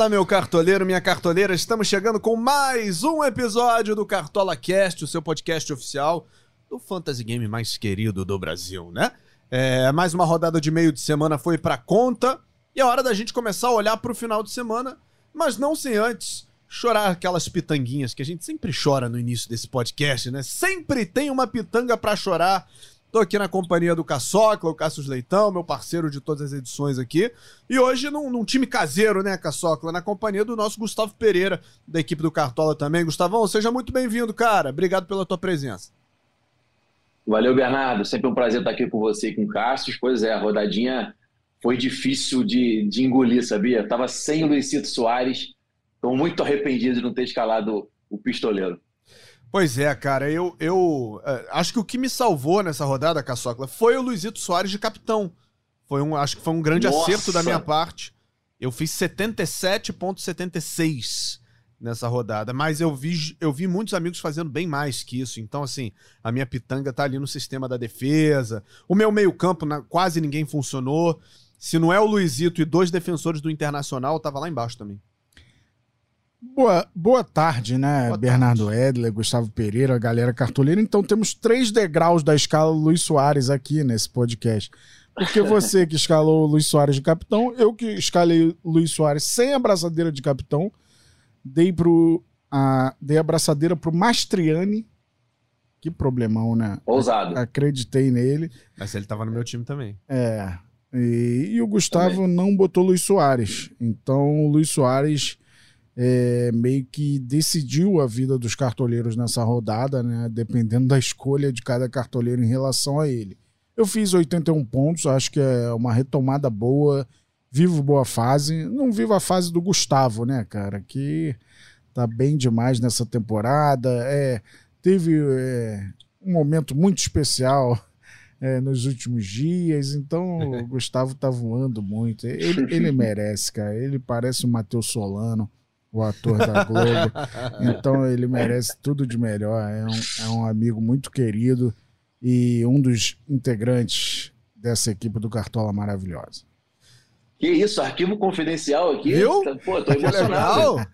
Fala, meu cartoleiro, minha cartoleira. Estamos chegando com mais um episódio do Cartola Cast, o seu podcast oficial do fantasy game mais querido do Brasil, né? É, mais uma rodada de meio de semana foi pra conta e é hora da gente começar a olhar pro final de semana, mas não sem antes chorar aquelas pitanguinhas que a gente sempre chora no início desse podcast, né? Sempre tem uma pitanga pra chorar Tô aqui na companhia do Caçocla, o Cassius Leitão, meu parceiro de todas as edições aqui. E hoje num, num, time caseiro, né, Caçocla? Na companhia do nosso Gustavo Pereira, da equipe do Cartola também. Gustavão, seja muito bem-vindo, cara. Obrigado pela tua presença. Valeu, Bernardo. Sempre um prazer estar aqui com você e com o Cassius. Pois é, a rodadinha foi difícil de, de engolir, sabia? tava sem o Luizito Soares. Estou muito arrependido de não ter escalado o pistoleiro. Pois é, cara, eu, eu uh, acho que o que me salvou nessa rodada, Caçocla, foi o Luizito Soares de capitão. Foi um, acho que foi um grande Nossa. acerto da minha parte. Eu fiz 77,76 nessa rodada, mas eu vi, eu vi muitos amigos fazendo bem mais que isso. Então, assim, a minha pitanga tá ali no sistema da defesa. O meu meio-campo, quase ninguém funcionou. Se não é o Luizito e dois defensores do Internacional, tava lá embaixo também. Boa, boa tarde, né? Boa Bernardo tarde. Edler, Gustavo Pereira, galera cartoleira. Então temos três degraus da escala Luiz Soares aqui nesse podcast. Porque você que escalou o Luiz Soares de capitão, eu que escalei o Luiz Soares sem a braçadeira de capitão, dei pro a, dei a braçadeira pro Mastriani. Que problemão, né? Ousado. Acreditei nele. Mas ele tava no meu time também. É. E, e o Gustavo também. não botou Luiz Soares. Então o Luiz Soares é, meio que decidiu a vida dos cartoleiros nessa rodada, né? Dependendo da escolha de cada cartoleiro em relação a ele. Eu fiz 81 pontos, acho que é uma retomada boa. Vivo boa fase. Não vivo a fase do Gustavo, né, cara? Que tá bem demais nessa temporada. É, teve é, um momento muito especial é, nos últimos dias, então o Gustavo tá voando muito. Ele, ele merece, cara. Ele parece o Matheus Solano o ator da Globo. então ele merece tudo de melhor. É um, é um amigo muito querido e um dos integrantes dessa equipe do Cartola maravilhosa. Que isso, arquivo confidencial aqui? Viu? Pô, tô emocionado.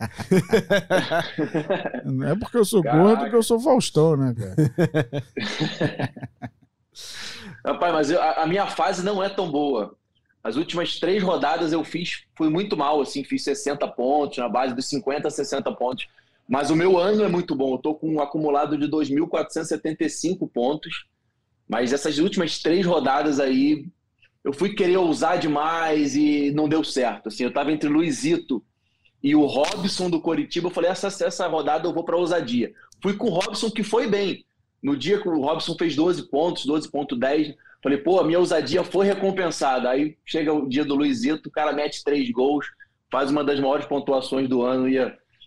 Não é porque eu sou Caraca. gordo que eu sou Faustão, né, cara? Rapaz, mas eu, a, a minha fase não é tão boa. As últimas três rodadas eu fiz, fui muito mal, assim, fiz 60 pontos, na base dos 50 a 60 pontos. Mas o meu ano é muito bom, eu estou com um acumulado de 2.475 pontos. Mas essas últimas três rodadas aí, eu fui querer ousar demais e não deu certo. Assim, eu estava entre Luizito e o Robson do Coritiba. Eu falei, essa, essa rodada eu vou para ousadia. Fui com o Robson, que foi bem. No dia que o Robson fez 12 pontos, 12.10, Falei, pô, a minha ousadia foi recompensada. Aí chega o dia do Luizito, o cara mete três gols, faz uma das maiores pontuações do ano e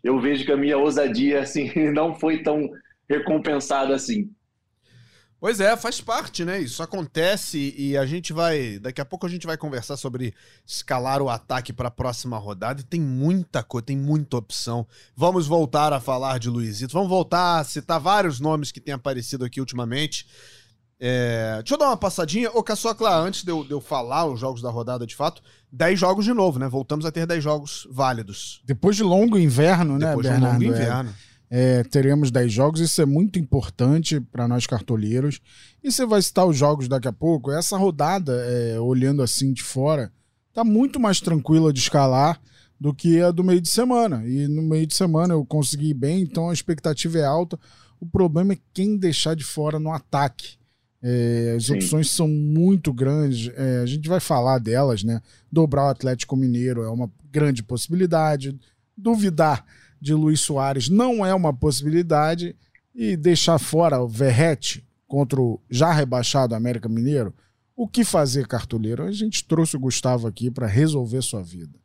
eu vejo que a minha ousadia assim não foi tão recompensada assim. Pois é, faz parte, né? Isso acontece e a gente vai. Daqui a pouco a gente vai conversar sobre escalar o ataque para a próxima rodada. E tem muita coisa, tem muita opção. Vamos voltar a falar de Luizito. Vamos voltar a citar vários nomes que têm aparecido aqui ultimamente. É, deixa eu dar uma passadinha. Ô, Caçocla, antes de eu, de eu falar os jogos da rodada de fato, 10 jogos de novo, né? Voltamos a ter 10 jogos válidos. Depois de longo inverno, né, Depois Bernardo? De longo inverno. É, é, teremos 10 jogos, isso é muito importante para nós cartoleiros. E você vai citar os jogos daqui a pouco. Essa rodada, é, olhando assim de fora, tá muito mais tranquila de escalar do que a do meio de semana. E no meio de semana eu consegui bem, então a expectativa é alta. O problema é quem deixar de fora no ataque. É, as Sim. opções são muito grandes. É, a gente vai falar delas, né? Dobrar o Atlético Mineiro é uma grande possibilidade. Duvidar de Luiz Soares não é uma possibilidade. E deixar fora o Verrete contra o já rebaixado América Mineiro. O que fazer, cartoleiro? A gente trouxe o Gustavo aqui para resolver sua vida.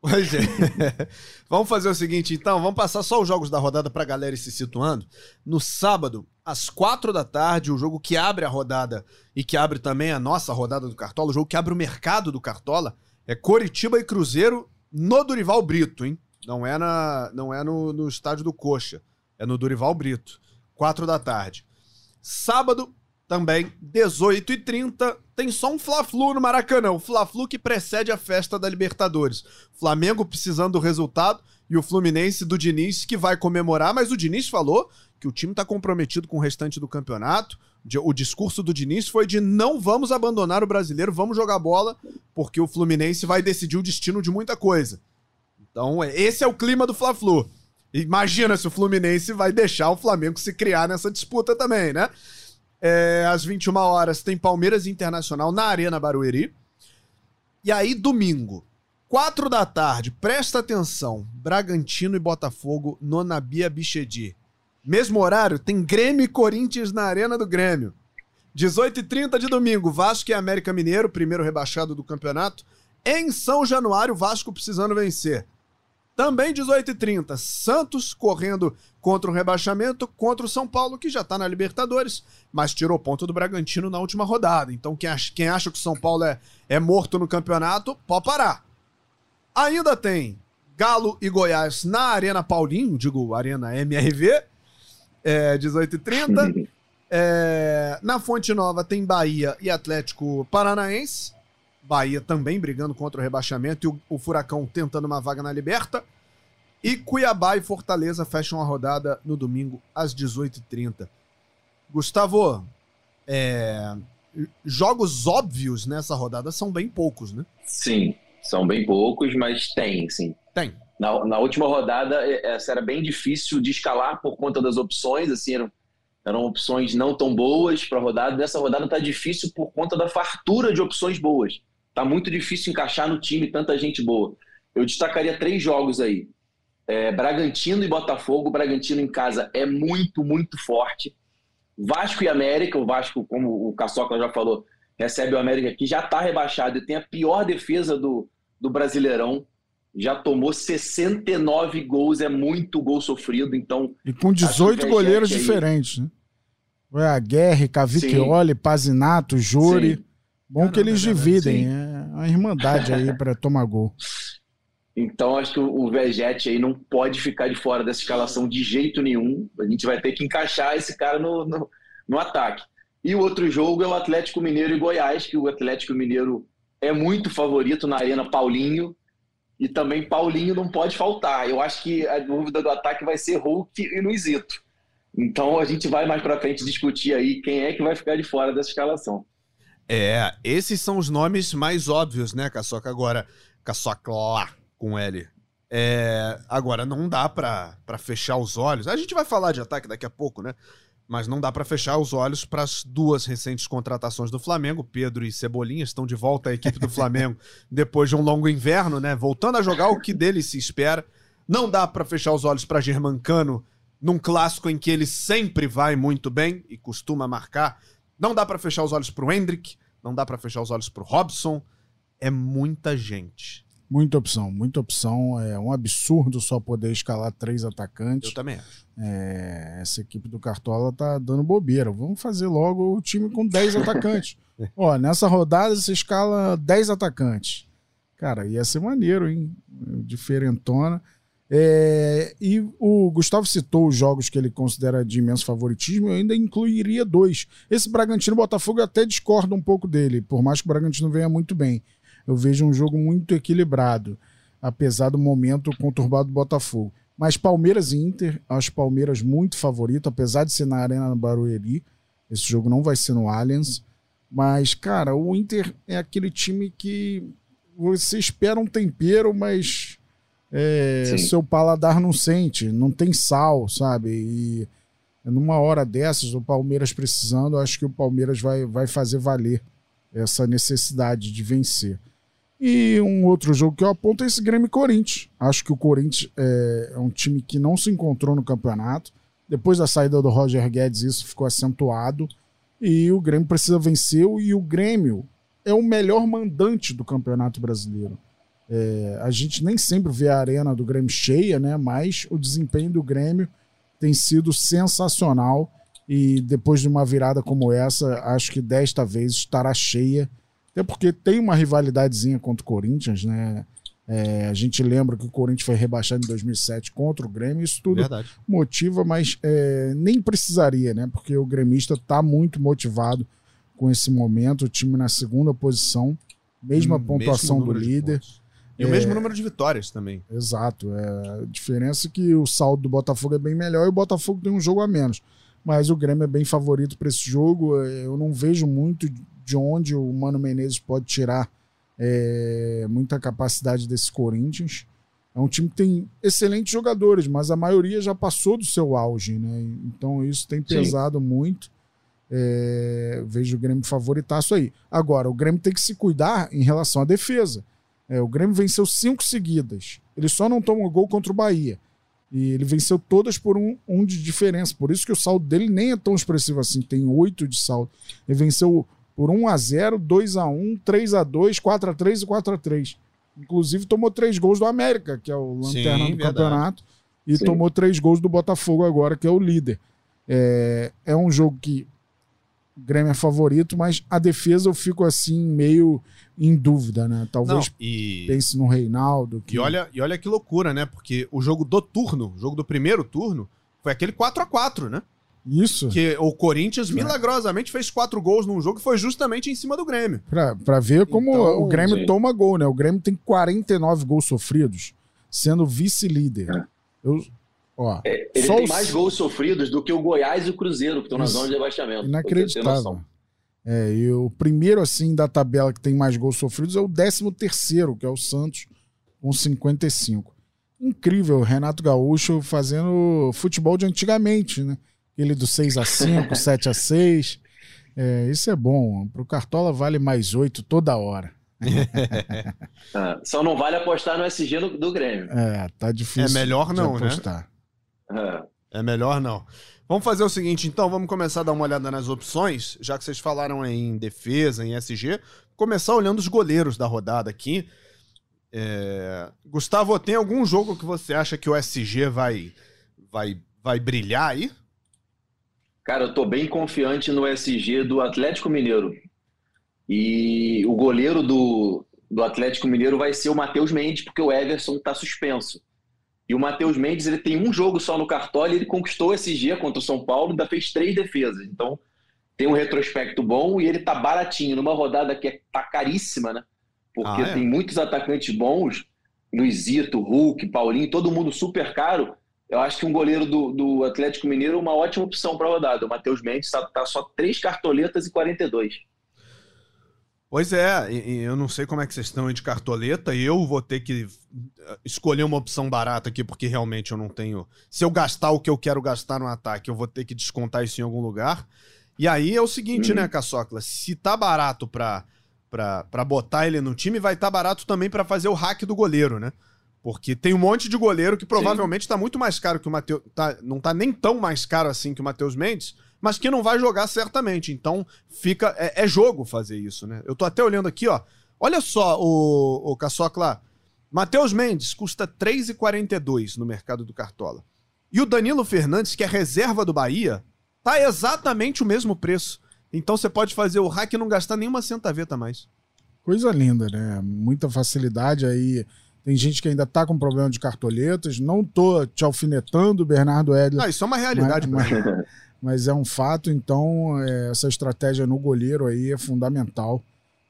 Pois é. vamos fazer o seguinte, então, vamos passar só os jogos da rodada pra galera ir se situando. No sábado, às quatro da tarde, o jogo que abre a rodada e que abre também a nossa rodada do Cartola, o jogo que abre o mercado do Cartola, é Coritiba e Cruzeiro no Durival Brito, hein? Não é, na, não é no, no estádio do Coxa, é no Durival Brito. Quatro da tarde. Sábado, também 18 e 30 tem só um Fla-Flu no Maracanã, o Fla-Flu que precede a festa da Libertadores. Flamengo precisando do resultado e o Fluminense do Diniz que vai comemorar, mas o Diniz falou que o time está comprometido com o restante do campeonato. O discurso do Diniz foi de não vamos abandonar o brasileiro, vamos jogar bola, porque o Fluminense vai decidir o destino de muita coisa. Então, é, esse é o clima do Fla-Flu. Imagina se o Fluminense vai deixar o Flamengo se criar nessa disputa também, né? É, às 21 horas tem Palmeiras Internacional na Arena Barueri. E aí, domingo, 4 da tarde, presta atenção: Bragantino e Botafogo no Nabia Bichedi. Mesmo horário, tem Grêmio e Corinthians na Arena do Grêmio. 18h30 de domingo, Vasco e América Mineiro, primeiro rebaixado do campeonato. Em São Januário, Vasco precisando vencer. Também 18h30, Santos correndo contra o rebaixamento, contra o São Paulo, que já está na Libertadores, mas tirou ponto do Bragantino na última rodada. Então quem acha, quem acha que o São Paulo é, é morto no campeonato, pode parar. Ainda tem Galo e Goiás na Arena Paulinho, digo Arena MRV, é, 18h30. É, na Fonte Nova tem Bahia e Atlético Paranaense. Bahia também brigando contra o rebaixamento e o, o Furacão tentando uma vaga na Liberta. E Cuiabá e Fortaleza fecham a rodada no domingo às 18h30. Gustavo, é, jogos óbvios nessa rodada são bem poucos, né? Sim, são bem poucos, mas tem, sim. Tem. Na, na última rodada, essa era bem difícil de escalar por conta das opções, assim, eram, eram opções não tão boas para a rodada. Nessa rodada está difícil por conta da fartura de opções boas. Tá muito difícil encaixar no time tanta gente boa. Eu destacaria três jogos aí. É, Bragantino e Botafogo. Bragantino em casa é muito, muito forte. Vasco e América. O Vasco, como o Caçoca já falou, recebe o América que já está rebaixado e tem a pior defesa do, do Brasileirão. Já tomou 69 gols, é muito gol sofrido. Então, e com 18 goleiros aí... diferentes, né? A Guerra, Cavicchioli, Pazinato, Júri. Sim. Bom Caramba, que eles dividem, é uma irmandade aí para tomar gol. Então acho que o Vegete aí não pode ficar de fora dessa escalação de jeito nenhum. A gente vai ter que encaixar esse cara no, no, no ataque. E o outro jogo é o Atlético Mineiro e Goiás, que o Atlético Mineiro é muito favorito na Arena Paulinho. E também Paulinho não pode faltar. Eu acho que a dúvida do ataque vai ser Hulk e Luizito. Então a gente vai mais para frente discutir aí quem é que vai ficar de fora dessa escalação. É, esses são os nomes mais óbvios, né, Caçoca? Agora, Caçoca com L. É, agora, não dá pra fechar os olhos. A gente vai falar de ataque daqui a pouco, né? Mas não dá para fechar os olhos para as duas recentes contratações do Flamengo. Pedro e Cebolinha estão de volta à equipe do Flamengo depois de um longo inverno, né? Voltando a jogar o que dele se espera. Não dá para fechar os olhos para Germancano num clássico em que ele sempre vai muito bem e costuma marcar. Não dá para fechar os olhos pro Hendrick, não dá para fechar os olhos pro Robson. É muita gente. Muita opção, muita opção. É um absurdo só poder escalar três atacantes. Eu também acho. É, essa equipe do Cartola tá dando bobeira. Vamos fazer logo o time com 10 atacantes. Ó, nessa rodada você escala 10 atacantes. Cara, ia ser maneiro, hein? Diferentona. É, e o Gustavo citou os jogos que ele considera de imenso favoritismo, eu ainda incluiria dois. Esse Bragantino Botafogo eu até discordo um pouco dele, por mais que o Bragantino venha muito bem. Eu vejo um jogo muito equilibrado, apesar do momento conturbado do Botafogo. Mas Palmeiras e Inter, acho Palmeiras muito favorito, apesar de ser na Arena Barueri. Esse jogo não vai ser no Allianz. Mas, cara, o Inter é aquele time que você espera um tempero, mas é, seu paladar não sente, não tem sal, sabe? E numa hora dessas, o Palmeiras precisando, acho que o Palmeiras vai, vai fazer valer essa necessidade de vencer. E um outro jogo que eu aponto é esse Grêmio Corinthians. Acho que o Corinthians é, é um time que não se encontrou no campeonato. Depois da saída do Roger Guedes, isso ficou acentuado. E o Grêmio precisa vencer. E o Grêmio é o melhor mandante do Campeonato Brasileiro. É, a gente nem sempre vê a arena do Grêmio cheia, né? Mas o desempenho do Grêmio tem sido sensacional. E depois de uma virada como essa, acho que desta vez estará cheia. Até porque tem uma rivalidadezinha contra o Corinthians, né? É, a gente lembra que o Corinthians foi rebaixado em 2007 contra o Grêmio, isso tudo Verdade. motiva, mas é, nem precisaria, né? Porque o gremista está muito motivado com esse momento, o time na segunda posição, mesma pontuação do líder. E o mesmo número de vitórias também. Exato. É, a diferença é que o saldo do Botafogo é bem melhor e o Botafogo tem um jogo a menos. Mas o Grêmio é bem favorito para esse jogo. Eu não vejo muito de onde o Mano Menezes pode tirar é, muita capacidade desse Corinthians. É um time que tem excelentes jogadores, mas a maioria já passou do seu auge, né? Então isso tem pesado Sim. muito. É, vejo o Grêmio favoritaço aí. Agora, o Grêmio tem que se cuidar em relação à defesa. É, o Grêmio venceu cinco seguidas. Ele só não tomou gol contra o Bahia. E ele venceu todas por um, um de diferença. Por isso que o saldo dele nem é tão expressivo assim. Tem oito de saldo. Ele venceu por 1 a 0 2 a 1 3 a 2 4 a 3 e 4 a 3 Inclusive tomou três gols do América, que é o lanterna Sim, do verdade. campeonato. E Sim. tomou três gols do Botafogo agora, que é o líder. É, é um jogo que o Grêmio é favorito, mas a defesa eu fico assim meio em dúvida, né? Talvez Não, e... pense no Reinaldo. Que... E, olha, e olha que loucura, né? Porque o jogo do turno, o jogo do primeiro turno, foi aquele 4 a 4 né? Isso. Que o Corinthians milagrosamente fez quatro gols num jogo que foi justamente em cima do Grêmio. Pra, pra ver como então, o Grêmio sim. toma gol, né? O Grêmio tem 49 gols sofridos, sendo vice-líder. É. Eu, Ó, é, ele tem os... mais gols sofridos do que o Goiás e o Cruzeiro, que estão na zona de rebaixamento. Inacreditável. É, e o primeiro, assim, da tabela que tem mais gols sofridos é o 13 terceiro, que é o Santos, com 55. Incrível, Renato Gaúcho fazendo futebol de antigamente, né? Aquele do 6 a 5 7 a 6 é, Isso é bom. Pro Cartola vale mais 8 toda hora. ah, só não vale apostar no SG do, do Grêmio. É, tá difícil. É melhor não, né? apostar. né? É. é melhor não. Vamos fazer o seguinte, então, vamos começar a dar uma olhada nas opções, já que vocês falaram em defesa, em SG. Começar olhando os goleiros da rodada aqui. É... Gustavo, tem algum jogo que você acha que o SG vai, vai, vai brilhar aí? Cara, eu tô bem confiante no SG do Atlético Mineiro. E o goleiro do, do Atlético Mineiro vai ser o Matheus Mendes, porque o Everson tá suspenso. E o Matheus Mendes ele tem um jogo só no cartola e ele conquistou esse dia contra o São Paulo, ainda fez três defesas. Então tem um retrospecto bom e ele tá baratinho, numa rodada que é, tá caríssima, né? Porque ah, é? tem muitos atacantes bons, Luizito, Hulk, Paulinho, todo mundo super caro. Eu acho que um goleiro do, do Atlético Mineiro é uma ótima opção para a rodada. O Matheus Mendes tá, tá só três cartoletas e 42. Pois é, eu não sei como é que vocês estão aí de cartoleta, e eu vou ter que eh, escolher uma opção barata aqui, porque realmente eu não tenho. Se eu gastar o que eu quero gastar no ataque, eu vou ter que descontar isso em algum lugar. E aí é o seguinte, uhum. né, Caçocla? Se tá barato pra, pra, pra botar ele no time, vai estar tá barato também para fazer o hack do goleiro, né? Porque tem um monte de goleiro que provavelmente está muito mais caro que o Matheus. Tá, não tá nem tão mais caro assim que o Matheus Mendes mas que não vai jogar certamente. Então, fica. É, é jogo fazer isso, né? Eu tô até olhando aqui, ó. Olha só, o, o Caçocla. Matheus Mendes custa 3,42 no mercado do Cartola. E o Danilo Fernandes, que é reserva do Bahia, tá exatamente o mesmo preço. Então você pode fazer o hack e não gastar nenhuma centaveta mais. Coisa linda, né? Muita facilidade aí. Tem gente que ainda tá com problema de cartoletas. Não tô te alfinetando, Bernardo Edler. Não, isso é uma realidade. Mas, mas, mas é um fato, então é, essa estratégia no goleiro aí é fundamental.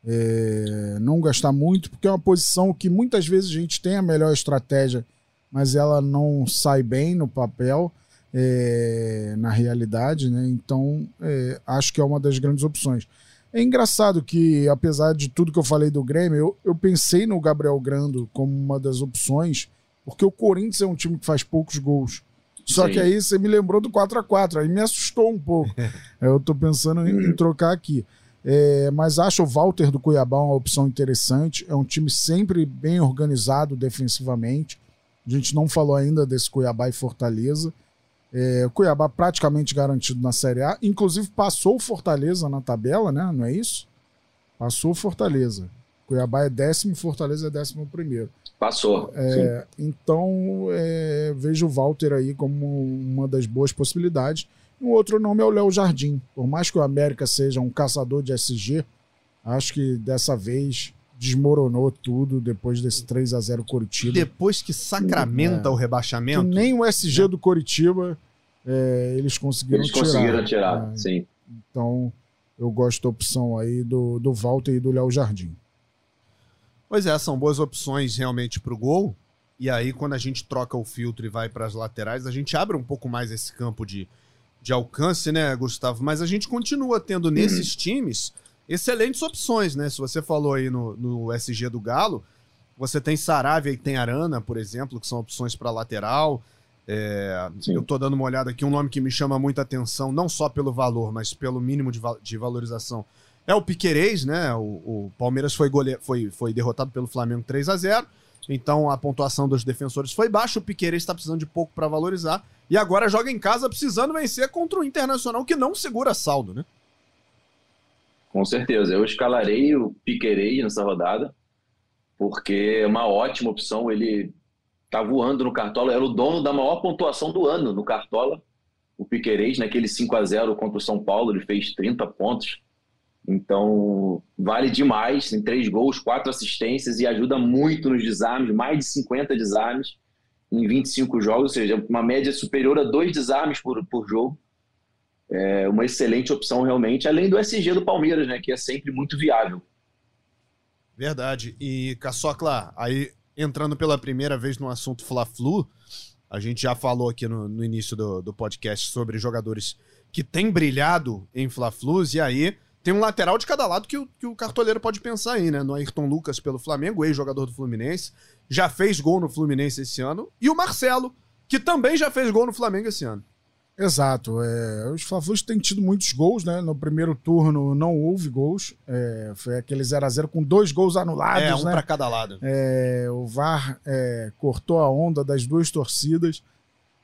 É, não gastar muito, porque é uma posição que muitas vezes a gente tem a melhor estratégia, mas ela não sai bem no papel, é, na realidade, né? Então é, acho que é uma das grandes opções. É engraçado que, apesar de tudo que eu falei do Grêmio, eu, eu pensei no Gabriel Grando como uma das opções, porque o Corinthians é um time que faz poucos gols. Só Sim. que aí você me lembrou do 4 a 4 aí me assustou um pouco. eu tô pensando em, em trocar aqui. É, mas acho o Walter do Cuiabá uma opção interessante. É um time sempre bem organizado defensivamente. A gente não falou ainda desse Cuiabá e Fortaleza. É, o Cuiabá praticamente garantido na Série A. Inclusive passou o Fortaleza na tabela, né? Não é isso? Passou o Fortaleza. Cuiabá é décimo, Fortaleza é décimo primeiro. Passou. É, então, é, vejo o Walter aí como uma das boas possibilidades. Um outro nome é o Léo Jardim. Por mais que o América seja um caçador de SG, acho que dessa vez desmoronou tudo depois desse 3 a 0 Coritiba. Depois que sacramenta é. o rebaixamento. Que nem o SG é. do Coritiba é, eles conseguiram eles tirar. conseguiram tirar, é. sim. Então, eu gosto da opção aí do, do Walter e do Léo Jardim. Pois é, são boas opções realmente para o gol. E aí, quando a gente troca o filtro e vai para as laterais, a gente abre um pouco mais esse campo de, de alcance, né, Gustavo? Mas a gente continua tendo nesses uhum. times excelentes opções, né? Se você falou aí no, no SG do Galo, você tem Saravia e tem Arana, por exemplo, que são opções para lateral. É, eu tô dando uma olhada aqui, um nome que me chama muita atenção, não só pelo valor, mas pelo mínimo de, de valorização. É o Piquerez, né? O, o Palmeiras foi, gole... foi, foi derrotado pelo Flamengo 3 a 0 então a pontuação dos defensores foi baixa. O Piquerez está precisando de pouco para valorizar. E agora joga em casa precisando vencer contra o Internacional, que não segura saldo, né? Com certeza. Eu escalarei o Piquerez nessa rodada, porque é uma ótima opção. Ele tá voando no Cartola, era o dono da maior pontuação do ano no Cartola. O Piquerez, naquele 5 a 0 contra o São Paulo, ele fez 30 pontos. Então, vale demais, tem três gols, quatro assistências e ajuda muito nos desarmes, mais de 50 desarmes em 25 jogos, ou seja, uma média superior a dois desarmes por, por jogo é uma excelente opção realmente, além do SG do Palmeiras, né, que é sempre muito viável. Verdade. E Caçocla, aí entrando pela primeira vez no assunto Fla-Flu, a gente já falou aqui no, no início do, do, podcast sobre jogadores que têm brilhado em Fla-Flus, e aí tem um lateral de cada lado que o, que o cartoleiro pode pensar aí, né? No Ayrton Lucas pelo Flamengo, ex-jogador do Fluminense, já fez gol no Fluminense esse ano, e o Marcelo, que também já fez gol no Flamengo esse ano. Exato. É, os fla têm tido muitos gols, né? No primeiro turno não houve gols. É, foi aquele 0 a 0 com dois gols anulados. É, um né? para cada lado. É, o VAR é, cortou a onda das duas torcidas.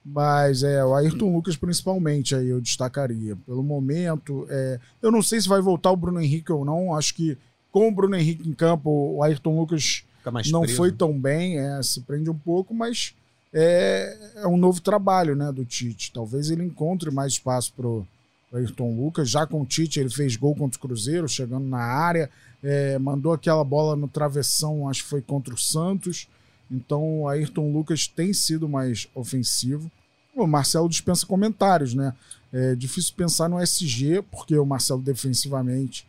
Mas é, o Ayrton Lucas principalmente aí eu destacaria. Pelo momento, é, eu não sei se vai voltar o Bruno Henrique ou não. Acho que com o Bruno Henrique em campo, o Ayrton Lucas não preso. foi tão bem, é, se prende um pouco, mas é, é um novo trabalho né, do Tite. Talvez ele encontre mais espaço para o Ayrton Lucas. Já com o Tite, ele fez gol contra o Cruzeiro, chegando na área, é, mandou aquela bola no travessão, acho que foi contra o Santos. Então o Ayrton Lucas tem sido mais ofensivo. O Marcelo dispensa comentários, né? É difícil pensar no SG, porque o Marcelo defensivamente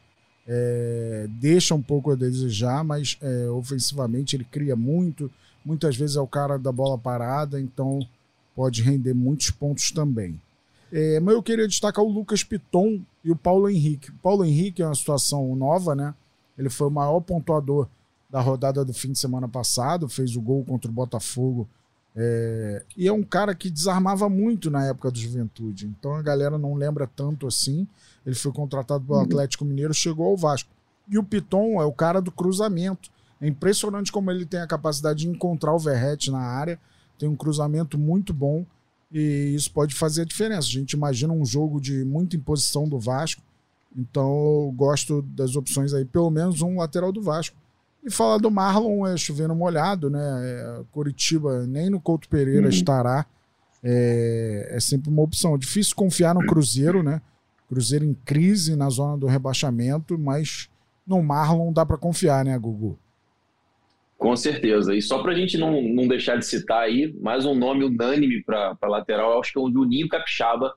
é, deixa um pouco a desejar, mas é, ofensivamente ele cria muito muitas vezes é o cara da bola parada, então pode render muitos pontos também. É, mas eu queria destacar o Lucas Piton e o Paulo Henrique. O Paulo Henrique é uma situação nova, né? Ele foi o maior pontuador da rodada do fim de semana passado, fez o gol contra o Botafogo. É, e é um cara que desarmava muito na época do Juventude. Então a galera não lembra tanto assim. Ele foi contratado pelo uhum. Atlético Mineiro, chegou ao Vasco. E o Piton é o cara do cruzamento. É impressionante como ele tem a capacidade de encontrar o Verrete na área, tem um cruzamento muito bom e isso pode fazer a diferença. A gente imagina um jogo de muita imposição do Vasco, então eu gosto das opções aí, pelo menos um lateral do Vasco. E falar do Marlon é chovendo molhado, né? É, Curitiba nem no Couto Pereira uhum. estará. É, é sempre uma opção. Difícil confiar no Cruzeiro, né? Cruzeiro em crise na zona do rebaixamento, mas no Marlon dá para confiar, né, Gugu? Com certeza. E só para a gente não, não deixar de citar aí, mais um nome unânime para lateral, acho que é o Juninho Capixaba,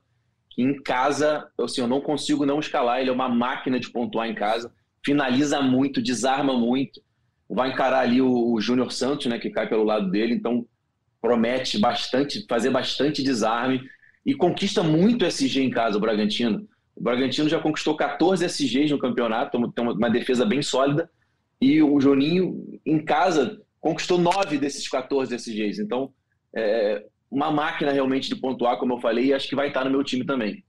que em casa, assim, eu não consigo não escalar, ele é uma máquina de pontuar em casa, finaliza muito, desarma muito, vai encarar ali o, o Júnior Santos, né, que cai pelo lado dele, então promete bastante, fazer bastante desarme e conquista muito SG em casa, o Bragantino. O Bragantino já conquistou 14 SGs no campeonato, tem uma defesa bem sólida, e o Juninho, em casa, conquistou nove desses 14 SGs. Então, é uma máquina realmente de pontuar, como eu falei, e acho que vai estar no meu time também.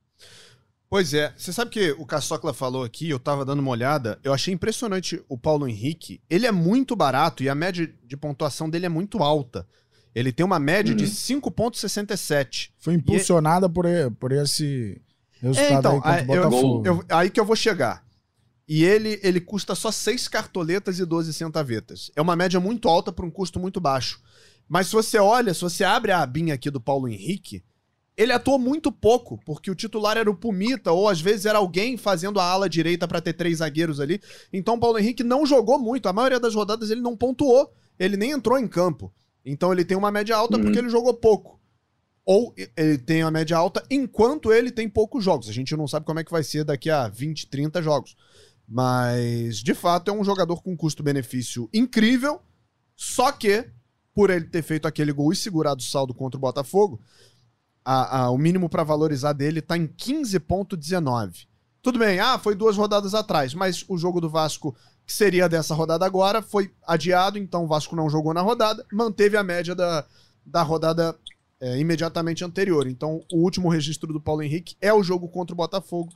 Pois é, você sabe que o Caçocla falou aqui, eu tava dando uma olhada, eu achei impressionante o Paulo Henrique. Ele é muito barato e a média de pontuação dele é muito alta. Ele tem uma média uhum. de 5,67. Foi impulsionada e... por, por esse resultado é, então, aí contra o Botafogo. Eu, eu, aí que eu vou chegar. E ele, ele custa só 6 cartoletas e 12 centavetas. É uma média muito alta para um custo muito baixo. Mas se você olha, se você abre a abinha aqui do Paulo Henrique, ele atuou muito pouco, porque o titular era o Pumita, ou às vezes era alguém fazendo a ala direita para ter três zagueiros ali. Então o Paulo Henrique não jogou muito. A maioria das rodadas ele não pontuou, ele nem entrou em campo. Então ele tem uma média alta uhum. porque ele jogou pouco. Ou ele tem uma média alta enquanto ele tem poucos jogos. A gente não sabe como é que vai ser daqui a 20, 30 jogos. Mas, de fato, é um jogador com custo-benefício incrível. Só que, por ele ter feito aquele gol e segurado o saldo contra o Botafogo, a, a, o mínimo para valorizar dele tá em 15,19. Tudo bem, ah, foi duas rodadas atrás, mas o jogo do Vasco, que seria dessa rodada agora, foi adiado, então o Vasco não jogou na rodada, manteve a média da, da rodada é, imediatamente anterior. Então, o último registro do Paulo Henrique é o jogo contra o Botafogo.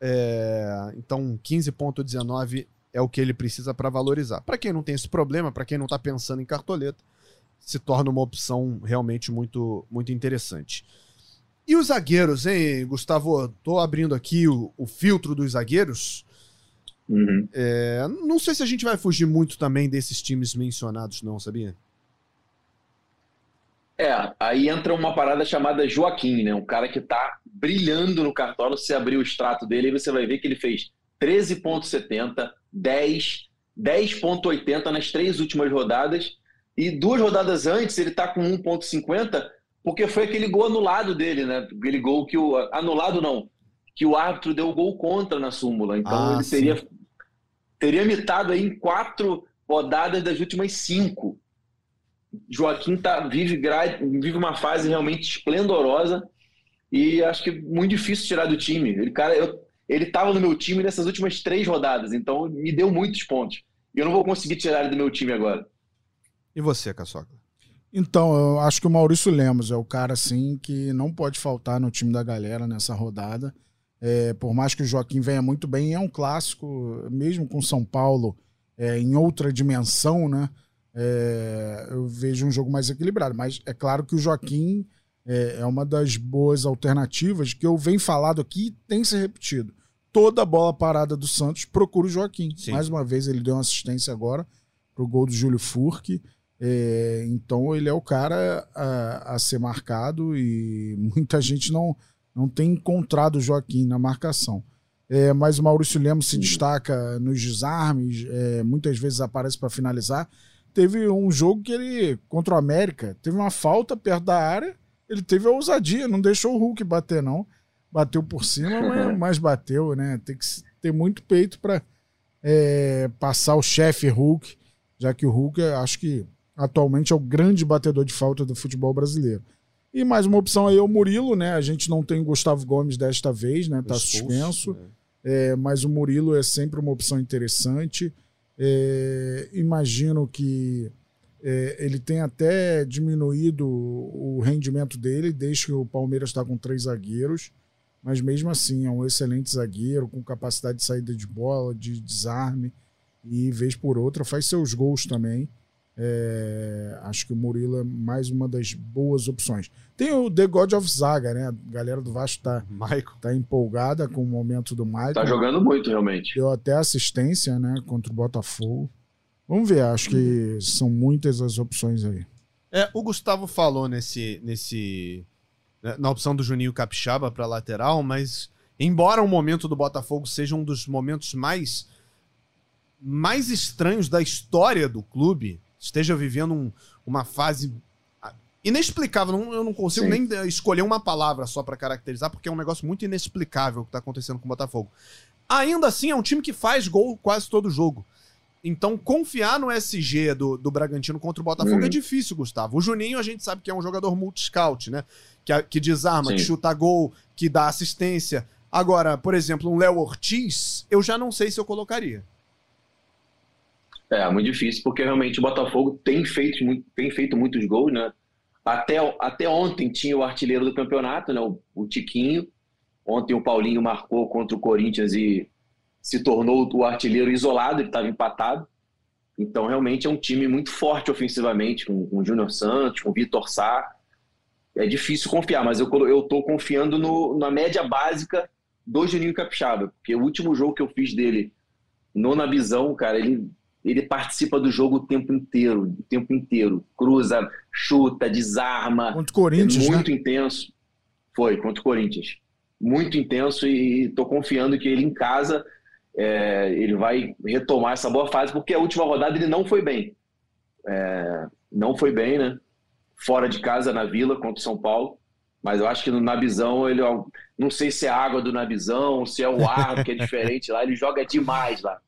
É, então, 15,19 é o que ele precisa para valorizar. Para quem não tem esse problema, para quem não está pensando em cartoleta, se torna uma opção realmente muito, muito interessante. E os zagueiros, hein, Gustavo? Tô abrindo aqui o, o filtro dos zagueiros. Uhum. É, não sei se a gente vai fugir muito também desses times mencionados, não, sabia? É, aí entra uma parada chamada Joaquim, né? Um cara que tá brilhando no cartola. Se abrir o extrato dele, aí você vai ver que ele fez 13,70, 10, 10,80 nas três últimas rodadas e duas rodadas antes, ele está com 1,50, porque foi aquele gol anulado dele, né? Aquele gol que o. Anulado não, que o árbitro deu o gol contra na súmula. Então ah, ele teria, teria mitado aí em quatro rodadas das últimas cinco. Joaquim tá, vive, vive uma fase realmente esplendorosa e acho que muito difícil tirar do time. Ele, cara, eu, ele estava no meu time nessas últimas três rodadas, então me deu muitos pontos. E eu não vou conseguir tirar ele do meu time agora. E você, Caçoca? Então, eu acho que o Maurício Lemos é o cara, assim, que não pode faltar no time da galera nessa rodada. É, por mais que o Joaquim venha muito bem, é um clássico, mesmo com São Paulo é, em outra dimensão, né? É, eu vejo um jogo mais equilibrado. Mas é claro que o Joaquim é, é uma das boas alternativas que eu venho falado aqui e tem se repetido. Toda bola parada do Santos procura o Joaquim. Sim. Mais uma vez, ele deu uma assistência agora pro gol do Júlio Furque. É, então ele é o cara a, a, ser marcado e muita gente não, não tem encontrado o Joaquim na marcação. É, mas o Maurício Lemos se destaca nos desarmes, é, muitas vezes aparece para finalizar. Teve um jogo que ele, contra o América, teve uma falta perto da área, ele teve a ousadia, não deixou o Hulk bater, não. Bateu por cima, mas, mas bateu, né? Tem que ter muito peito para é, passar o chefe Hulk, já que o Hulk, acho que atualmente é o grande batedor de falta do futebol brasileiro. E mais uma opção aí é o Murilo, né? A gente não tem o Gustavo Gomes desta vez, né? Tá suspenso. Né? É, mas o Murilo é sempre uma opção interessante. É, imagino que é, ele tem até diminuído o rendimento dele desde que o Palmeiras está com três zagueiros. Mas mesmo assim, é um excelente zagueiro, com capacidade de saída de bola, de desarme. E vez por outra faz seus gols também. É, acho que o Murilo é mais uma das boas opções. Tem o The God of Zaga, né? A galera do Vasco tá, tá empolgada com o momento do Michael. Tá jogando muito, realmente. Deu até assistência, né? Contra o Botafogo. Vamos ver, acho que são muitas as opções aí. É, o Gustavo falou nesse, nesse né, na opção do Juninho Capixaba para lateral, mas embora o momento do Botafogo seja um dos momentos mais mais estranhos da história do clube, esteja vivendo um, uma fase ah, inexplicável. Não, eu não consigo Sim. nem escolher uma palavra só para caracterizar, porque é um negócio muito inexplicável que tá acontecendo com o Botafogo. Ainda assim, é um time que faz gol quase todo jogo. Então, confiar no SG do, do Bragantino contra o Botafogo uhum. é difícil, Gustavo. O Juninho, a gente sabe que é um jogador multi-scout, né? Que, que desarma, Sim. que chuta gol, que dá assistência. Agora, por exemplo, um Léo Ortiz, eu já não sei se eu colocaria. É, muito difícil, porque realmente o Botafogo tem feito, tem feito muitos gols, né? Até, até ontem tinha o artilheiro do campeonato, né? O, o Tiquinho. Ontem o Paulinho marcou contra o Corinthians e se tornou o artilheiro isolado, ele estava empatado. Então, realmente é um time muito forte ofensivamente, com, com o Júnior Santos, com o Vitor Sá. É difícil confiar, mas eu estou confiando no, na média básica do Juninho Capixaba, porque o último jogo que eu fiz dele no Nabizão, cara, ele ele participa do jogo o tempo inteiro, o tempo inteiro. Cruza, chuta, desarma. Contra o Corinthians, é muito né? intenso. Foi, contra o Corinthians. Muito intenso e tô confiando que ele em casa é, ele vai retomar essa boa fase, porque a última rodada ele não foi bem. É, não foi bem, né? Fora de casa, na Vila, contra o São Paulo. Mas eu acho que no Nabizão, ele não sei se é a água do Nabizão, se é o ar que é diferente lá, ele joga demais lá.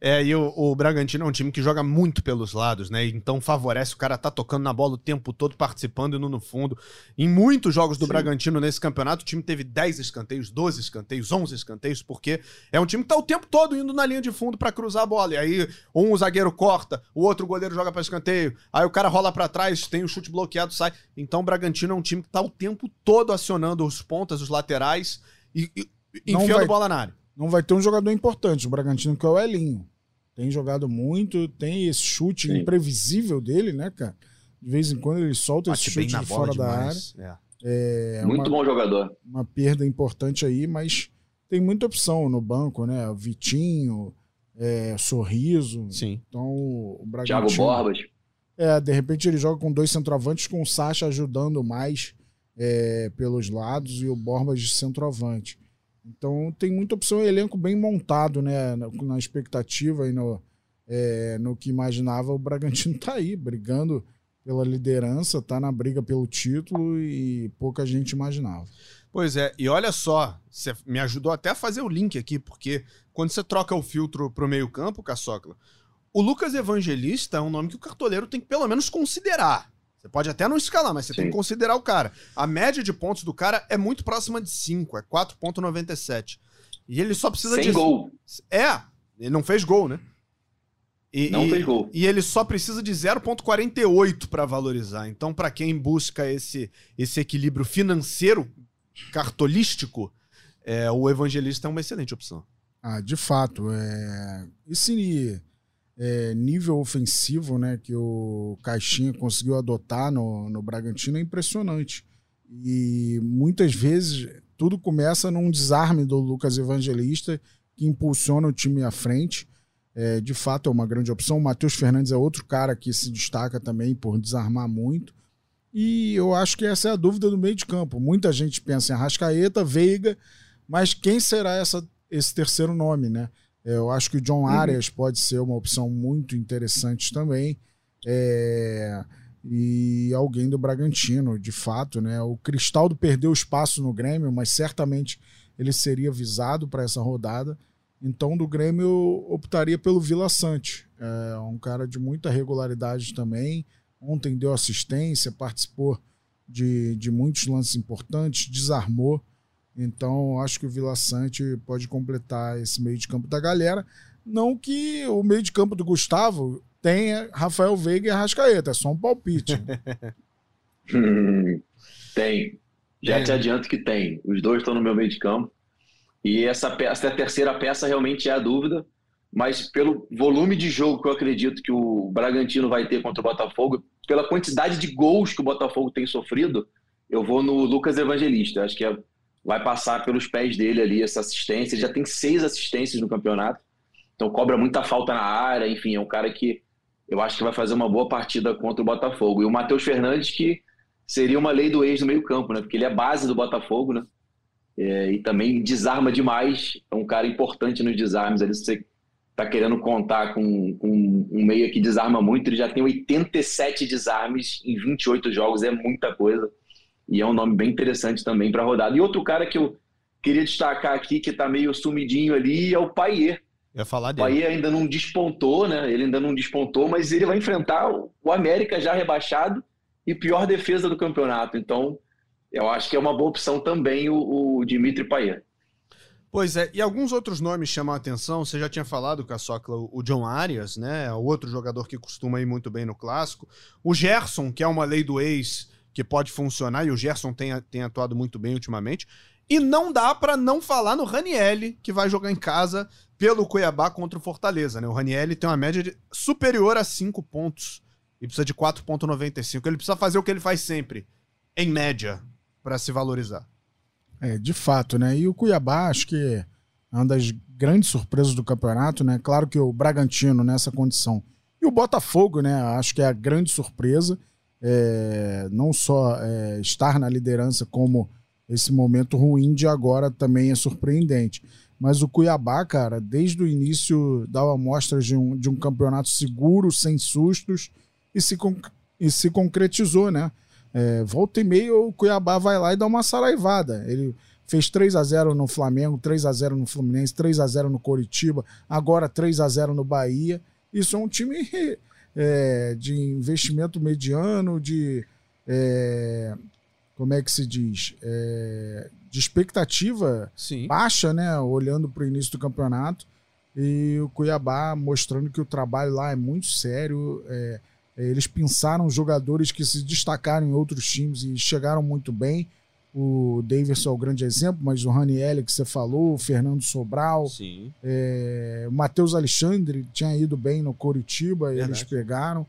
É, e o, o, Bragantino é um time que joga muito pelos lados, né? Então favorece o cara tá tocando na bola o tempo todo, participando e no fundo. Em muitos jogos do Sim. Bragantino nesse campeonato, o time teve 10 escanteios, 12 escanteios, 11 escanteios, porque é um time que tá o tempo todo indo na linha de fundo para cruzar a bola. E aí, um zagueiro corta, o outro goleiro joga para escanteio, aí o cara rola para trás, tem o chute bloqueado, sai. Então o Bragantino é um time que tá o tempo todo acionando os pontas, os laterais e, e enfiando vai... bola na área não vai ter um jogador importante, o Bragantino, que é o Elinho. Tem jogado muito, tem esse chute Sim. imprevisível dele, né, cara? De vez em quando ele solta Bate esse chute de fora demais. da área. É. É muito uma, bom jogador. Uma perda importante aí, mas tem muita opção no banco, né? Vitinho, é, Sorriso. Sim. Então, o Bragantino... Thiago Borbas. É, de repente ele joga com dois centroavantes, com o Sacha ajudando mais é, pelos lados e o Borbas de centroavante. Então tem muita opção, elenco bem montado, né? Na, na expectativa e no, é, no que imaginava, o Bragantino tá aí, brigando pela liderança, tá na briga pelo título e pouca gente imaginava. Pois é, e olha só, você me ajudou até a fazer o link aqui, porque quando você troca o filtro pro meio-campo, Caçocla, o Lucas Evangelista é um nome que o cartoleiro tem que pelo menos considerar. Você pode até não escalar, mas você Sim. tem que considerar o cara. A média de pontos do cara é muito próxima de 5, é 4,97. E ele só precisa Sem de. gol. É, ele não fez gol, né? E, não e, fez gol. E ele só precisa de 0,48 para valorizar. Então, para quem busca esse, esse equilíbrio financeiro, cartolístico, é, o evangelista é uma excelente opção. Ah, de fato. É... Esse é, nível ofensivo né, que o Caixinha conseguiu adotar no, no Bragantino é impressionante. E muitas vezes tudo começa num desarme do Lucas Evangelista, que impulsiona o time à frente. É, de fato, é uma grande opção. O Matheus Fernandes é outro cara que se destaca também por desarmar muito. E eu acho que essa é a dúvida do meio de campo. Muita gente pensa em Arrascaeta, Veiga, mas quem será essa, esse terceiro nome, né? Eu acho que o John uhum. Arias uhum. pode ser uma opção muito interessante também. É, e alguém do Bragantino, de fato, né? O Cristaldo perdeu espaço no Grêmio, mas certamente ele seria visado para essa rodada. Então, do Grêmio, eu optaria pelo Vila Sante. É um cara de muita regularidade também. Ontem deu assistência, participou de, de muitos lances importantes, desarmou. Então, acho que o Vila Sante pode completar esse meio de campo da galera. Não que o meio de campo do Gustavo tenha Rafael Veiga e Arrascaeta, é só um palpite. tem. Já te adianto que tem. Os dois estão no meu meio de campo. E essa, peça, essa terceira peça realmente é a dúvida. Mas pelo volume de jogo que eu acredito que o Bragantino vai ter contra o Botafogo, pela quantidade de gols que o Botafogo tem sofrido, eu vou no Lucas Evangelista. Acho que é vai passar pelos pés dele ali essa assistência. Ele já tem seis assistências no campeonato, então cobra muita falta na área. Enfim, é um cara que eu acho que vai fazer uma boa partida contra o Botafogo. E o Matheus Fernandes, que seria uma lei do ex no meio-campo, né? Porque ele é base do Botafogo, né? É, e também desarma demais. É um cara importante nos desarmes. Ali, se você está querendo contar com, com um meia que desarma muito, ele já tem 87 desarmes em 28 jogos, é muita coisa. E é um nome bem interessante também para a rodada. E outro cara que eu queria destacar aqui, que está meio sumidinho ali, é o Paier. Eu ia falar dele. O Paier ainda não despontou, né? Ele ainda não despontou, mas ele vai enfrentar o América já rebaixado e pior defesa do campeonato. Então, eu acho que é uma boa opção também o, o Dimitri Paier. Pois é, e alguns outros nomes chamam a atenção. Você já tinha falado, Caçocla, o John Arias, né? O outro jogador que costuma ir muito bem no clássico. O Gerson, que é uma lei do ex que pode funcionar, e o Gerson tem, tem atuado muito bem ultimamente. E não dá para não falar no Ranielli, que vai jogar em casa pelo Cuiabá contra o Fortaleza. Né? O Ranielli tem uma média de superior a 5 pontos e precisa de 4,95. Ele precisa fazer o que ele faz sempre, em média, para se valorizar. É, de fato, né? E o Cuiabá, acho que é uma das grandes surpresas do campeonato, né? Claro que o Bragantino nessa condição. E o Botafogo, né? Acho que é a grande surpresa é, não só é, estar na liderança, como esse momento ruim de agora também é surpreendente. Mas o Cuiabá, cara, desde o início dava mostras de um, de um campeonato seguro, sem sustos, e se, e se concretizou, né? É, volta e meia o Cuiabá vai lá e dá uma saraivada. Ele fez 3 a 0 no Flamengo, 3 a 0 no Fluminense, 3 a 0 no Coritiba, agora 3 a 0 no Bahia. Isso é um time é, de investimento mediano, de. É, como é que se diz? É, de expectativa Sim. baixa, né? Olhando para o início do campeonato. E o Cuiabá mostrando que o trabalho lá é muito sério. É, eles pensaram jogadores que se destacaram em outros times e chegaram muito bem. O Davidson é o grande exemplo, mas o Raniel que você falou, o Fernando Sobral, é, o Matheus Alexandre tinha ido bem no Coritiba, Verdade. eles pegaram.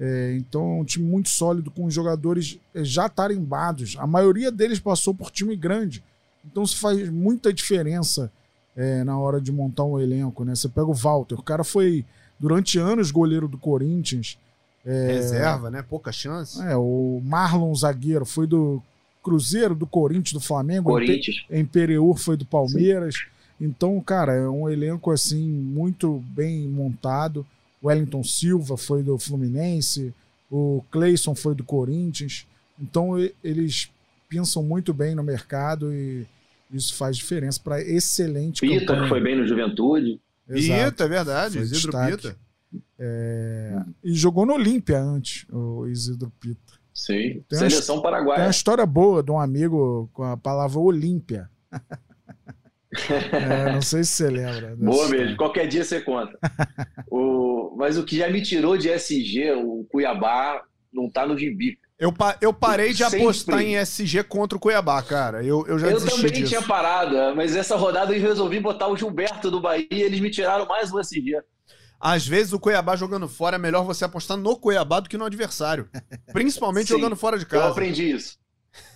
É, então é um time muito sólido, com jogadores é, já tarimbados. A maioria deles passou por time grande. Então se faz muita diferença é, na hora de montar um elenco. Né? Você pega o Walter, o cara foi durante anos goleiro do Corinthians. É, Reserva, né? Pouca chance. É, o Marlon zagueiro foi do Cruzeiro, do Corinthians, do Flamengo. Corinthians. Em Pereur foi do Palmeiras. Sim. Então, cara, é um elenco assim muito bem montado. O Wellington Silva foi do Fluminense, o Cleison foi do Corinthians. Então, eles pensam muito bem no mercado e isso faz diferença para excelente Pita, campanha. foi bem no Juventude. Exato. Pita, é verdade, foi Isidro destaque. Pita. É... E jogou no Olímpia antes, o Isidro Pita. Sim, tem seleção paraguaia. Tem uma história boa de um amigo com a palavra Olímpia. é, não sei se você lembra. Boa história. mesmo, qualquer dia você conta. o... Mas o que já me tirou de SG, o Cuiabá, não tá no gibi. Eu, pa eu parei de Sempre. apostar em SG contra o Cuiabá, cara. Eu, eu já Eu também disso. tinha parado, mas essa rodada eu resolvi botar o Gilberto do Bahia e eles me tiraram mais um SG. Às vezes o Cuiabá jogando fora é melhor você apostar no Cuiabá do que no adversário. Principalmente Sim, jogando fora de casa. Eu aprendi isso.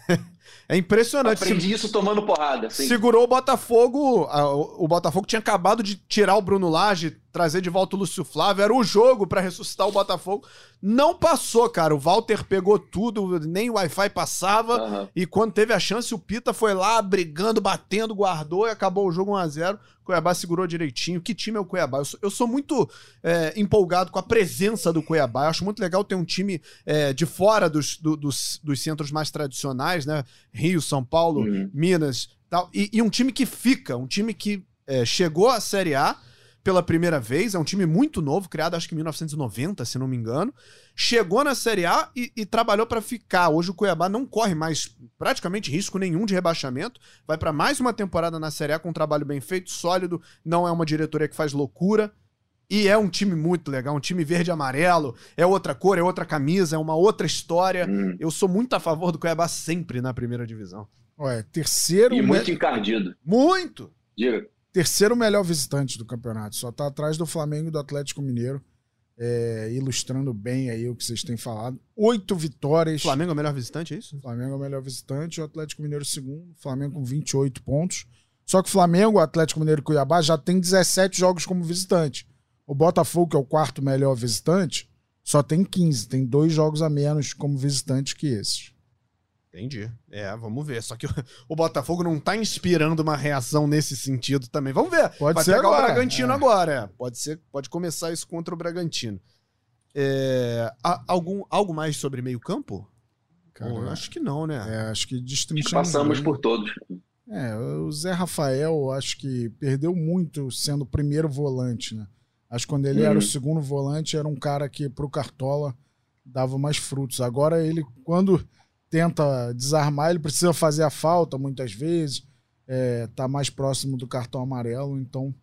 É impressionante. Aprendi isso tomando porrada. Sim. Segurou o Botafogo. O Botafogo tinha acabado de tirar o Bruno Lage, trazer de volta o Lúcio Flávio. Era o jogo para ressuscitar o Botafogo. Não passou, cara. O Walter pegou tudo, nem o Wi-Fi passava. Uhum. E quando teve a chance, o Pita foi lá brigando, batendo, guardou e acabou o jogo 1x0. Cuiabá segurou direitinho. Que time é o Cuiabá? Eu sou, eu sou muito é, empolgado com a presença do Cuiabá. Eu acho muito legal ter um time é, de fora dos, do, dos, dos, centros mais tradicionais, né? Rio, São Paulo, uhum. Minas tal. E, e, um time que fica, um time que é, chegou à Série A pela primeira vez. É um time muito novo, criado acho que em 1990, se não me engano. Chegou na Série A e, e trabalhou para ficar. Hoje o Cuiabá não corre mais praticamente risco nenhum de rebaixamento. Vai para mais uma temporada na Série A com um trabalho bem feito, sólido. Não é uma diretoria que faz loucura. E é um time muito legal, um time verde e amarelo, é outra cor, é outra camisa, é uma outra história. Hum. Eu sou muito a favor do Cuiabá sempre na primeira divisão. Ué, terceiro. E muito encardido. Muito! Diga terceiro melhor visitante do campeonato. Só está atrás do Flamengo e do Atlético Mineiro. É, ilustrando bem aí o que vocês têm falado. Oito vitórias. Flamengo é o melhor visitante, é isso? Flamengo é o melhor visitante, o Atlético Mineiro segundo, Flamengo com 28 pontos. Só que o Flamengo, o Atlético Mineiro e Cuiabá já tem 17 jogos como visitante. O Botafogo, que é o quarto melhor visitante, só tem 15, tem dois jogos a menos como visitante que esses. Entendi. É, vamos ver. Só que o, o, Botafogo não tá inspirando uma reação nesse sentido também. Vamos ver. Pode Vai ser pegar agora. o Bragantino é. agora. É. Pode ser, pode começar isso contra o Bragantino. É, algum, algo mais sobre meio campo? Cara, acho que não, né? É, acho que destrinchamos. Passamos por todos. É, o Zé Rafael, acho que perdeu muito sendo o primeiro volante, né? Acho que quando ele era o uhum. segundo volante, era um cara que pro Cartola dava mais frutos. Agora ele, quando tenta desarmar, ele precisa fazer a falta muitas vezes, é, tá mais próximo do cartão amarelo, então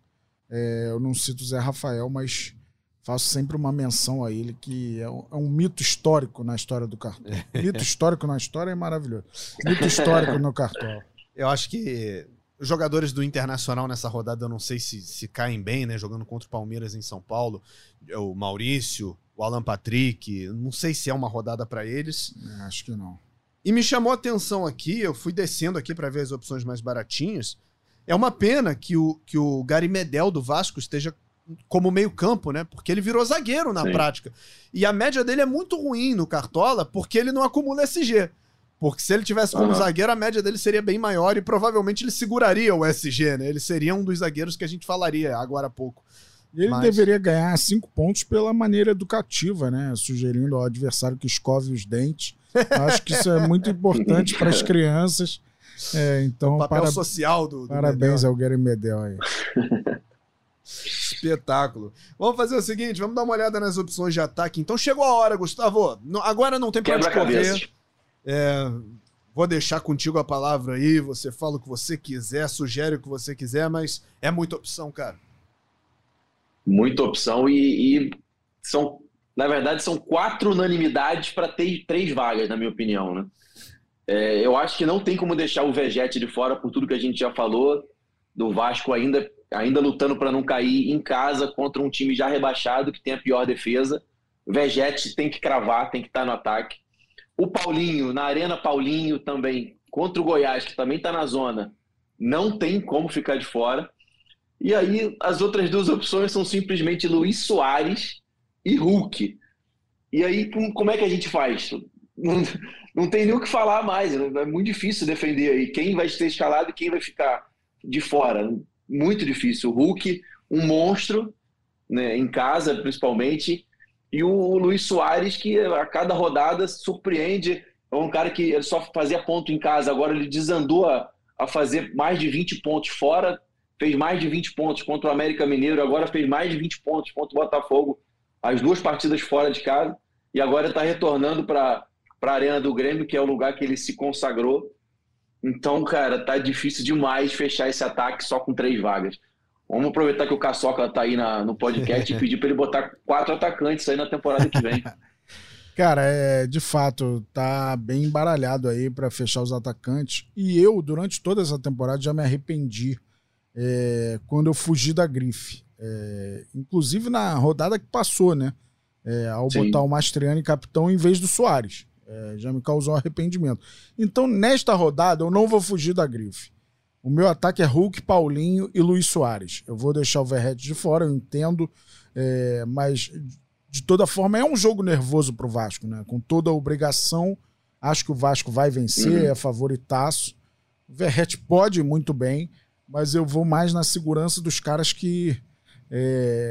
é, eu não cito o Zé Rafael, mas faço sempre uma menção a ele, que é um, é um mito histórico na história do cartão. mito histórico na história é maravilhoso. Mito histórico no cartão. Eu acho que os jogadores do Internacional nessa rodada, eu não sei se, se caem bem, né? Jogando contra o Palmeiras em São Paulo. O Maurício, o Alan Patrick. Não sei se é uma rodada para eles. É, acho que não. E me chamou a atenção aqui, eu fui descendo aqui para ver as opções mais baratinhas. É uma pena que o, que o Gary Medel do Vasco esteja como meio-campo, né? Porque ele virou zagueiro na Sim. prática. E a média dele é muito ruim no Cartola porque ele não acumula SG. Porque se ele tivesse como uhum. zagueiro, a média dele seria bem maior e provavelmente ele seguraria o SG, né? Ele seria um dos zagueiros que a gente falaria agora há pouco. Ele Mas... deveria ganhar cinco pontos pela maneira educativa, né? Sugerindo ao adversário que escove os dentes. Acho que isso é muito importante para as crianças. É, então, o papel para... social do, do Parabéns Medel. ao Gary Medel aí. Espetáculo. Vamos fazer o seguinte, vamos dar uma olhada nas opções de ataque. Então chegou a hora, Gustavo. Agora não tem pra onde correr. É, vou deixar contigo a palavra aí. Você fala o que você quiser, sugere o que você quiser, mas é muita opção, cara. Muita opção e, e são, na verdade, são quatro unanimidades para ter três vagas, na minha opinião, né? É, eu acho que não tem como deixar o Vegete de fora por tudo que a gente já falou do Vasco ainda ainda lutando para não cair em casa contra um time já rebaixado que tem a pior defesa. Vegete tem que cravar, tem que estar tá no ataque. O Paulinho, na Arena Paulinho também, contra o Goiás, que também está na zona, não tem como ficar de fora. E aí as outras duas opções são simplesmente Luiz Soares e Hulk. E aí como é que a gente faz? Não, não tem nem o que falar mais, né? é muito difícil defender aí quem vai ser escalado e quem vai ficar de fora muito difícil. O Hulk, um monstro, né, em casa principalmente, e o Luiz Soares, que a cada rodada surpreende. É um cara que só fazia ponto em casa, agora ele desandou a, a fazer mais de 20 pontos fora, fez mais de 20 pontos contra o América Mineiro, agora fez mais de 20 pontos contra o Botafogo, as duas partidas fora de casa, e agora está retornando para a Arena do Grêmio, que é o lugar que ele se consagrou. Então, cara, tá difícil demais fechar esse ataque só com três vagas. Vamos aproveitar que o Caçoca tá aí na, no podcast e pedir para ele botar quatro atacantes aí na temporada que vem. Cara, é, de fato, tá bem embaralhado aí para fechar os atacantes. E eu, durante toda essa temporada, já me arrependi é, quando eu fugi da grife. É, inclusive na rodada que passou, né? É, ao Sim. botar o Mastriani capitão em vez do Soares. É, já me causou arrependimento. Então, nesta rodada, eu não vou fugir da grife. O meu ataque é Hulk, Paulinho e Luiz Soares. Eu vou deixar o Verret de fora, eu entendo, é, mas de toda forma é um jogo nervoso para o Vasco, né? Com toda a obrigação, acho que o Vasco vai vencer, uhum. é favoritaço. O Verret pode muito bem, mas eu vou mais na segurança dos caras que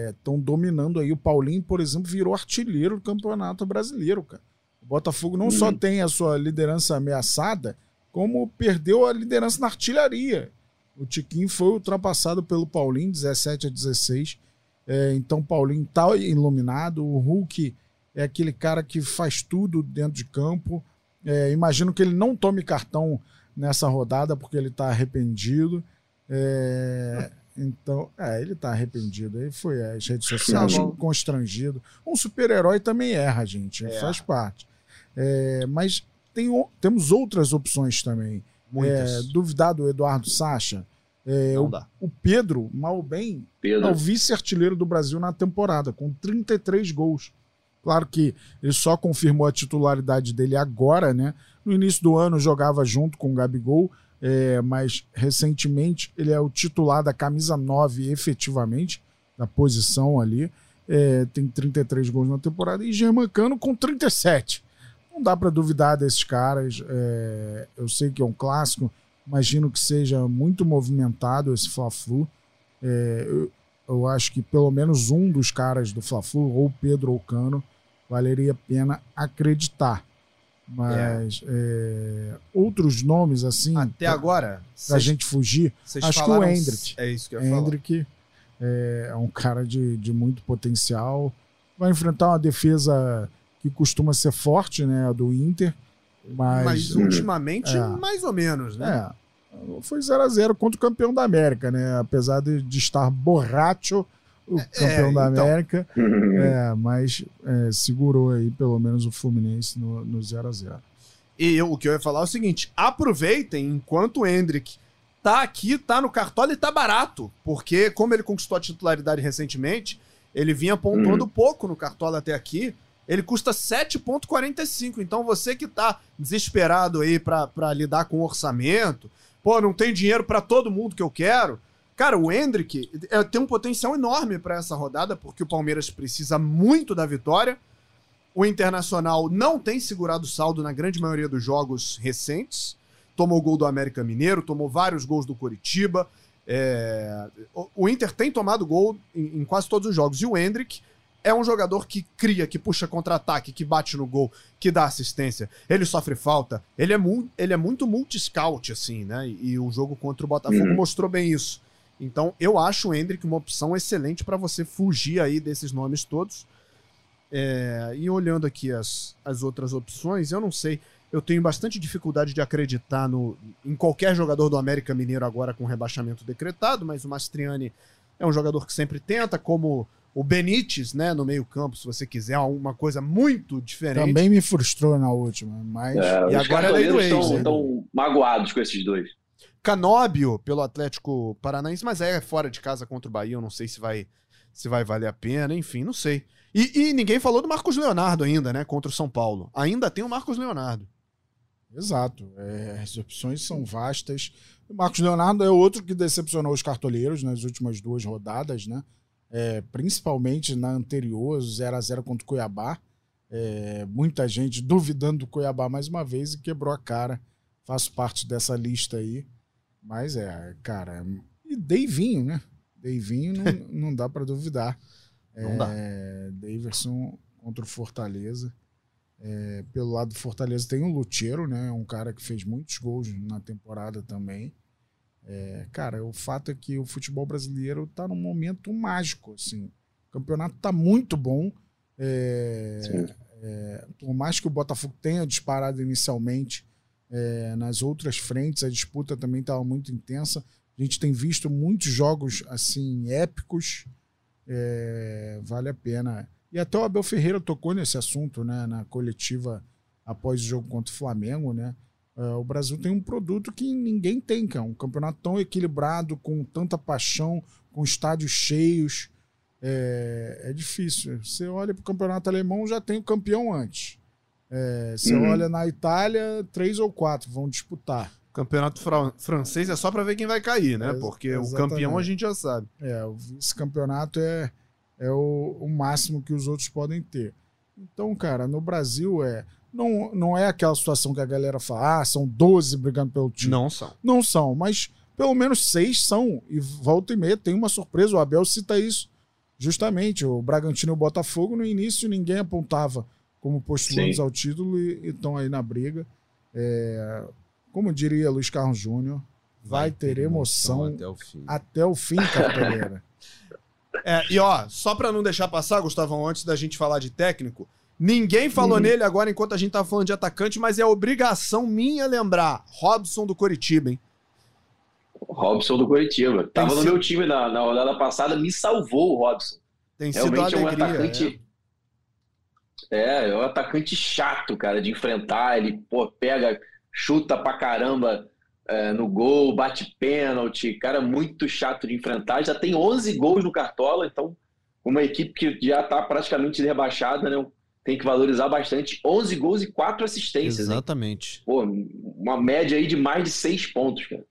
estão é, dominando aí. O Paulinho, por exemplo, virou artilheiro do Campeonato Brasileiro, cara. O Botafogo não uhum. só tem a sua liderança ameaçada, como perdeu a liderança na artilharia. O Tiquinho foi ultrapassado pelo Paulinho, 17 a 16. É, então, Paulinho está iluminado. O Hulk é aquele cara que faz tudo dentro de campo. É, imagino que ele não tome cartão nessa rodada porque ele está arrependido. É, então, é, ele está arrependido. Aí foi as redes sociais tá constrangido. Um super-herói também erra, gente. É. Faz parte. É, mas tem, temos outras opções também. É, duvidar do Eduardo Sacha. É, o, o, Pedro, mal bem, Pedro. é o vice-artilheiro do Brasil na temporada, com 33 gols. Claro que ele só confirmou a titularidade dele agora, né? No início do ano jogava junto com o Gabigol, é, mas recentemente ele é o titular da camisa 9 efetivamente, da posição ali. É, tem 33 gols na temporada e Germancano com 37 não dá para duvidar desses caras. É, eu sei que é um clássico, imagino que seja muito movimentado esse Fla-Flu. É, eu, eu, acho que pelo menos um dos caras do Fla-Flu, ou Pedro ou Cano, valeria a pena acreditar. Mas é. É, outros nomes assim. Até pra, agora. Pra cês, gente fugir. Acho que o Hendrick. É isso que eu ia Hendrick é, é um cara de, de muito potencial. Vai enfrentar uma defesa que costuma ser forte, né? A do Inter. Mas, mas ultimamente, é, mais ou menos, né? É, foi 0 a 0 contra o campeão da América, né? Apesar de, de estar borracho o é, campeão da então... América, é, mas é, segurou aí pelo menos o Fluminense no, no 0 a 0 E eu, o que eu ia falar é o seguinte: aproveitem enquanto o Hendrick tá aqui, tá no cartola e tá barato. Porque, como ele conquistou a titularidade recentemente, ele vinha pontuando uhum. pouco no cartola até aqui. Ele custa 7,45. Então você que tá desesperado aí para lidar com o orçamento, pô, não tem dinheiro para todo mundo que eu quero. Cara, o Hendrick tem um potencial enorme para essa rodada, porque o Palmeiras precisa muito da vitória. O Internacional não tem segurado saldo na grande maioria dos jogos recentes. Tomou gol do América Mineiro, tomou vários gols do Coritiba. É... O Inter tem tomado gol em, em, quase todos os jogos. E o Hendrick é um jogador que cria, que puxa contra-ataque, que bate no gol, que dá assistência. Ele sofre falta. Ele é, mu ele é muito multi-scout, assim, né? E, e, o jogo contra o Botafogo uhum. mostrou bem isso. Então, eu acho o Hendrick uma opção excelente para você fugir aí desses nomes todos. É, e olhando aqui as, as outras opções, eu não sei. Eu tenho bastante dificuldade de acreditar no, em qualquer jogador do América Mineiro agora com rebaixamento decretado, mas o Mastriani é um jogador que sempre tenta, como o Benítez, né, no meio-campo, se você quiser alguma coisa muito diferente. Também me frustrou na última, mas. É, e agora é do ex, estão, estão magoados com esses dois. Canóbio pelo Atlético Paranaense, mas é fora de casa contra o Bahia, eu não sei se vai se vai valer a pena, enfim, não sei. E, e, ninguém falou do Marcos Leonardo ainda, né? Contra o São Paulo. Ainda tem o Marcos Leonardo. Exato. É, as opções são vastas. O Marcos Leonardo é outro que decepcionou os cartoleiros nas últimas duas rodadas, né? É, principalmente na anterior, 0 a 0 contra o Cuiabá. É, muita gente duvidando do Cuiabá mais uma vez e quebrou a cara. Faço parte dessa lista aí. Mas é, cara. E Deivinho, né? Deivinho não, não dá para duvidar. Não é, dá. Daverson contra o Fortaleza. É, pelo lado do Fortaleza tem o Lucheiro, né? Um cara que fez muitos gols na temporada também. É, cara, o fato é que o futebol brasileiro está num momento mágico, assim. O campeonato está muito bom. É, é, por mais que o Botafogo tenha disparado inicialmente é, nas outras frentes, a disputa também estava muito intensa. A gente tem visto muitos jogos assim épicos. É, vale a pena. E até o Abel Ferreira tocou nesse assunto, né, na coletiva após o jogo contra o Flamengo, né? Uh, o Brasil tem um produto que ninguém tem, cara. Um campeonato tão equilibrado, com tanta paixão, com estádios cheios. É, é difícil. Você olha para o campeonato alemão, já tem o campeão antes. É, você uhum. olha na Itália, três ou quatro vão disputar. Campeonato francês é só para ver quem vai cair, né? É, Porque exatamente. o campeão a gente já sabe. É, o vice-campeonato é, é o, o máximo que os outros podem ter. Então, cara, no Brasil é. Não, não é aquela situação que a galera fala, ah, são 12 brigando pelo time. Não são. Não são, mas pelo menos seis são. E volta e meia tem uma surpresa. O Abel cita isso justamente. O Bragantino e o Botafogo, no início, ninguém apontava como postulantes Sim. ao título e estão aí na briga. É, como diria Luiz Carlos Júnior, vai, vai ter emoção, emoção, até o fim, até o fim é, e ó, só para não deixar passar, Gustavão, antes da gente falar de técnico, ninguém falou uhum. nele agora enquanto a gente tá falando de atacante, mas é obrigação minha lembrar, Robson do Coritiba, hein? Robson do Coritiba. Tava sido... no meu time na, na rodada passada, me salvou o Robson. Tem Realmente sido alegria, é um atacante. É. é, é um atacante chato, cara, de enfrentar. Ele pô, pega chuta pra caramba é, no gol, bate pênalti, cara muito chato de enfrentar. Já tem 11 gols no Cartola, então uma equipe que já está praticamente rebaixada, né? Tem que valorizar bastante. 11 gols e 4 assistências. Exatamente. Pô, uma média aí de mais de 6 pontos, cara.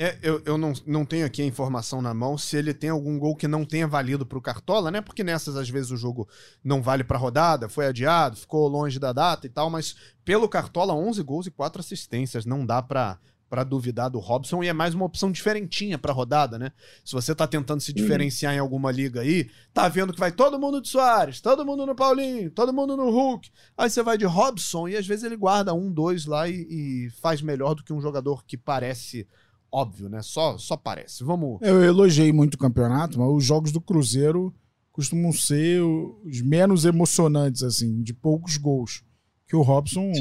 É, eu, eu não, não tenho aqui a informação na mão se ele tem algum gol que não tenha valido para o Cartola, né? Porque nessas, às vezes, o jogo não vale para rodada, foi adiado, ficou longe da data e tal, mas pelo Cartola, 11 gols e 4 assistências. Não dá para para duvidar do Robson e é mais uma opção diferentinha para rodada, né? Se você tá tentando se diferenciar em alguma liga aí, tá vendo que vai todo mundo de Soares, todo mundo no Paulinho, todo mundo no Hulk. Aí você vai de Robson e às vezes ele guarda um, dois lá e, e faz melhor do que um jogador que parece óbvio, né? Só, só parece. Vamos. Eu elogiei muito o campeonato, mas os jogos do Cruzeiro costumam ser os menos emocionantes, assim, de poucos gols. Que o Robson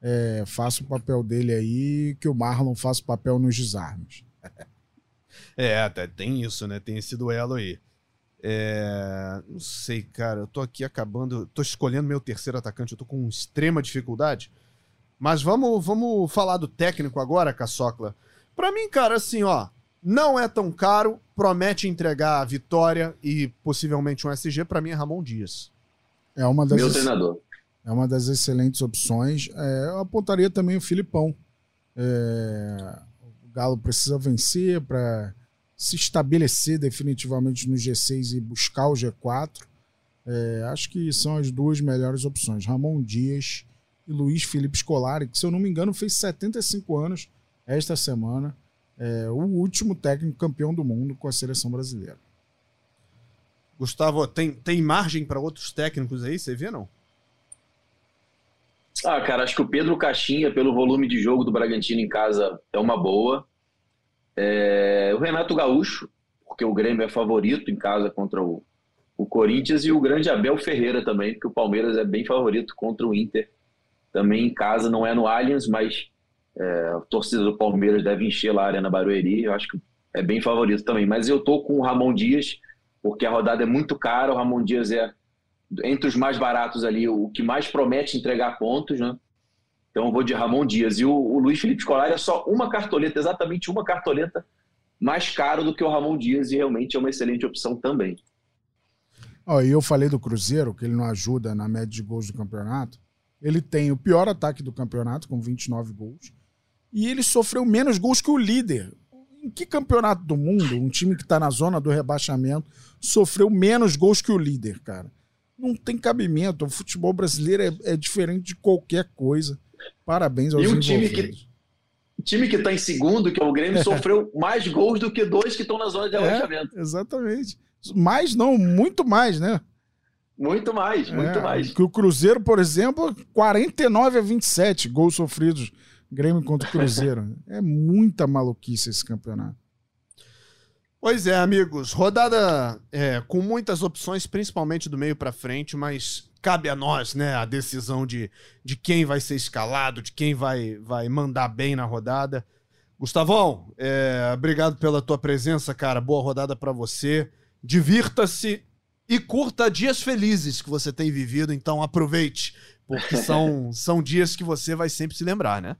é, faça o papel dele aí, que o Marlon faça o papel nos desarmes. é, até tem isso, né? Tem esse duelo aí. É... Não sei, cara. Eu tô aqui acabando. Tô escolhendo meu terceiro atacante. Eu tô com extrema dificuldade. Mas vamos, vamos falar do técnico agora, Caçocla. Para mim, cara, assim, ó, não é tão caro, promete entregar a vitória e possivelmente um SG, para mim é Ramon Dias. É uma das Meu treinador. É uma das excelentes opções. É, eu apontaria também o Filipão. É, o Galo precisa vencer para se estabelecer definitivamente no G6 e buscar o G4. É, acho que são as duas melhores opções. Ramon Dias e Luiz Felipe Scolari, que, se eu não me engano, fez 75 anos esta semana. É, o último técnico campeão do mundo com a seleção brasileira. Gustavo, tem, tem margem para outros técnicos aí? Você vê, não? Ah, cara, acho que o Pedro Caixinha, pelo volume de jogo do Bragantino em casa, é uma boa. É... O Renato Gaúcho, porque o Grêmio é favorito em casa contra o, o Corinthians, e o grande Abel Ferreira também, porque o Palmeiras é bem favorito contra o Inter. Também em casa, não é no Allianz, mas é, a torcida do Palmeiras deve encher lá a Arena Barueri. Eu acho que é bem favorito também. Mas eu tô com o Ramon Dias, porque a rodada é muito cara. O Ramon Dias é entre os mais baratos ali, o que mais promete entregar pontos, né? Então eu vou de Ramon Dias. E o, o Luiz Felipe Scolari é só uma cartoleta, exatamente uma cartoleta mais caro do que o Ramon Dias e realmente é uma excelente opção também. Oh, e eu falei do Cruzeiro, que ele não ajuda na média de gols do campeonato. Ele tem o pior ataque do campeonato, com 29 gols. E ele sofreu menos gols que o líder. Em que campeonato do mundo um time que está na zona do rebaixamento sofreu menos gols que o líder, cara? não tem cabimento. O futebol brasileiro é, é diferente de qualquer coisa. Parabéns aos e um time que o time que está em segundo, que é o Grêmio, sofreu mais gols do que dois que estão na zona de rebaixamento. É, exatamente. Mais não, muito mais, né? Muito mais, muito é, mais. Que o Cruzeiro, por exemplo, 49 a 27 gols sofridos Grêmio contra o Cruzeiro. é muita maluquice esse campeonato. Pois é, amigos. Rodada é, com muitas opções, principalmente do meio para frente, mas cabe a nós, né, a decisão de, de quem vai ser escalado, de quem vai, vai mandar bem na rodada. Gustavão, é, obrigado pela tua presença, cara. Boa rodada para você. Divirta-se e curta dias felizes que você tem vivido, então aproveite, porque são, são dias que você vai sempre se lembrar, né?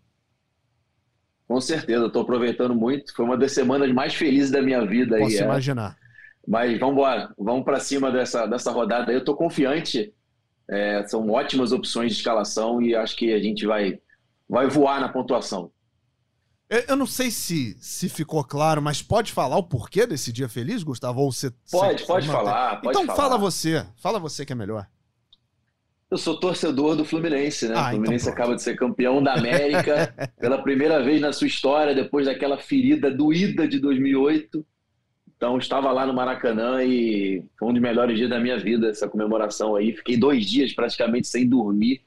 Com certeza, estou aproveitando muito. Foi uma das semanas mais felizes da minha vida. Posso aí, é. imaginar. É. Mas vamos embora, vamos para cima dessa, dessa rodada. Eu estou confiante. É, são ótimas opções de escalação e acho que a gente vai, vai voar na pontuação. Eu não sei se, se ficou claro, mas pode falar o porquê desse dia feliz, Gustavo? Ou você, pode, você pode falar. Pode então falar. fala você. Fala você que é melhor. Eu sou torcedor do Fluminense, né? Ah, o então Fluminense então acaba de ser campeão da América pela primeira vez na sua história, depois daquela ferida doída de 2008. Então, estava lá no Maracanã e foi um dos melhores dias da minha vida, essa comemoração aí. Fiquei dois dias praticamente sem dormir.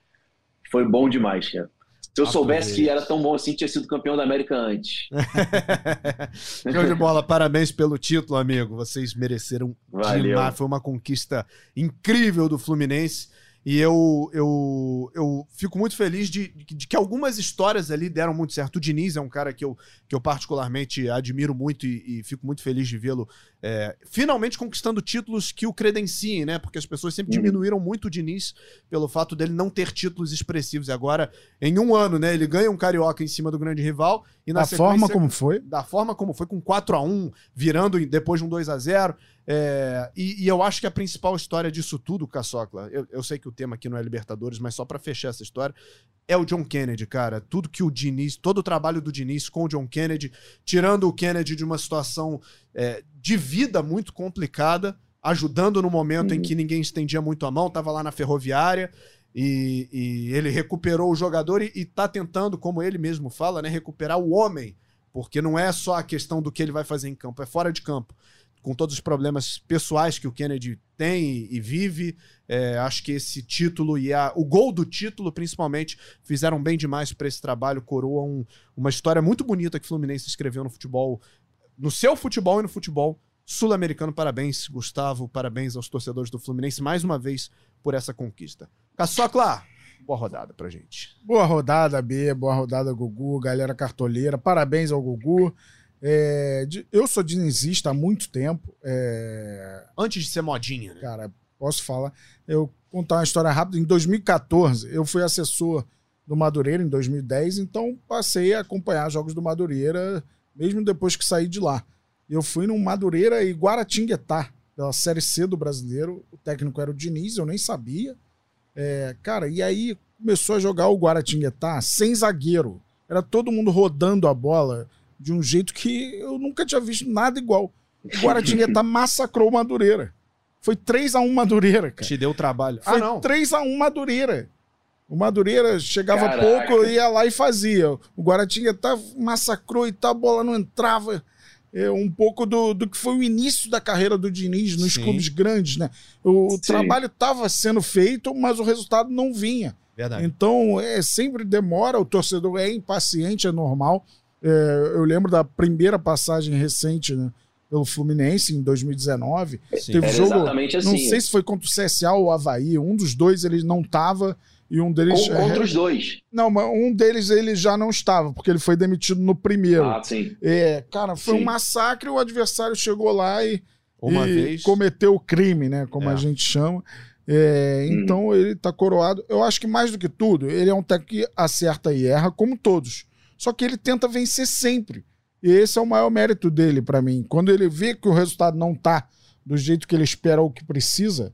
Foi bom demais, cara. Se eu soubesse que era tão bom assim, tinha sido campeão da América antes. Show de bola, parabéns pelo título, amigo. Vocês mereceram Valeu. demais. Foi uma conquista incrível do Fluminense. E eu, eu, eu fico muito feliz de, de, que algumas histórias ali deram muito certo. O Diniz é um cara que eu, que eu particularmente admiro muito e, e fico muito feliz de vê-lo é, finalmente conquistando títulos que o credenciem, né? Porque as pessoas sempre uhum. diminuíram muito o Diniz pelo fato dele não ter títulos expressivos. E agora, em um ano, né? Ele ganha um carioca em cima do grande rival. E na da forma como foi? Da forma como foi, com 4 a 1 virando depois de um 2 a 0 é, e, e, eu acho que a principal história disso tudo, Caçocla, eu, eu sei que o tema aqui não é Libertadores, mas só para fechar essa história, é o John Kennedy, cara. Tudo que o Diniz, todo o trabalho do Diniz com o John Kennedy, tirando o Kennedy de uma situação é, de vida muito complicada, ajudando no momento uhum. em que ninguém estendia muito a mão, tava lá na ferroviária. E, e ele recuperou o jogador e, e tá tentando, como ele mesmo fala, né, recuperar o homem, porque não é só a questão do que ele vai fazer em campo, é fora de campo com todos os problemas pessoais que o Kennedy tem e, vive. É, acho que esse título e a, o gol do título, principalmente, fizeram bem demais para esse trabalho. Coroa um, uma história muito bonita que o Fluminense escreveu no futebol, no seu futebol e no futebol sul-americano. Parabéns, Gustavo. Parabéns aos torcedores do Fluminense mais uma vez por essa conquista. Caçocla, boa rodada pra gente. Boa rodada, B. Boa rodada, Gugu. Galera cartoleira. Parabéns ao Gugu. É, eu sou dinizista há muito tempo. É... Antes de ser modinha, né? Cara, posso falar. Eu contar uma história rápida. Em 2014, eu fui assessor do Madureira, em 2010, então passei a acompanhar jogos do Madureira, mesmo depois que saí de lá. Eu fui no Madureira e Guaratinguetá, pela Série C do brasileiro. O técnico era o Diniz, eu nem sabia. É, cara, e aí começou a jogar o Guaratinguetá sem zagueiro. Era todo mundo rodando a bola de um jeito que eu nunca tinha visto nada igual. O Guaratinguetá massacrou o Madureira. Foi 3x1 Madureira, cara. Te deu trabalho. Foi ah, não. 3x1 Madureira. O Madureira chegava Caraca. pouco, ia lá e fazia. O Guaratinguetá massacrou e tal, a bola não entrava. É um pouco do, do que foi o início da carreira do Diniz nos Sim. clubes grandes, né? O Sim. trabalho estava sendo feito, mas o resultado não vinha. Verdade. Então, é, sempre demora, o torcedor é impaciente, é normal. É, eu lembro da primeira passagem recente, né? Pelo Fluminense em 2019. Sim. Teve Era jogo. Exatamente assim. Não sei se foi contra o CSA ou o Havaí. Um dos dois ele não estava e um deles. Com, contra os dois. Não, mas um deles ele já não estava, porque ele foi demitido no primeiro. Ah, sim. É, cara, foi sim. um massacre. O adversário chegou lá e, Uma e vez... cometeu o crime, né? Como é. a gente chama. É, hum. Então ele tá coroado. Eu acho que mais do que tudo, ele é um técnico que acerta e erra, como todos. Só que ele tenta vencer sempre. E esse é o maior mérito dele para mim. Quando ele vê que o resultado não tá do jeito que ele espera ou que precisa,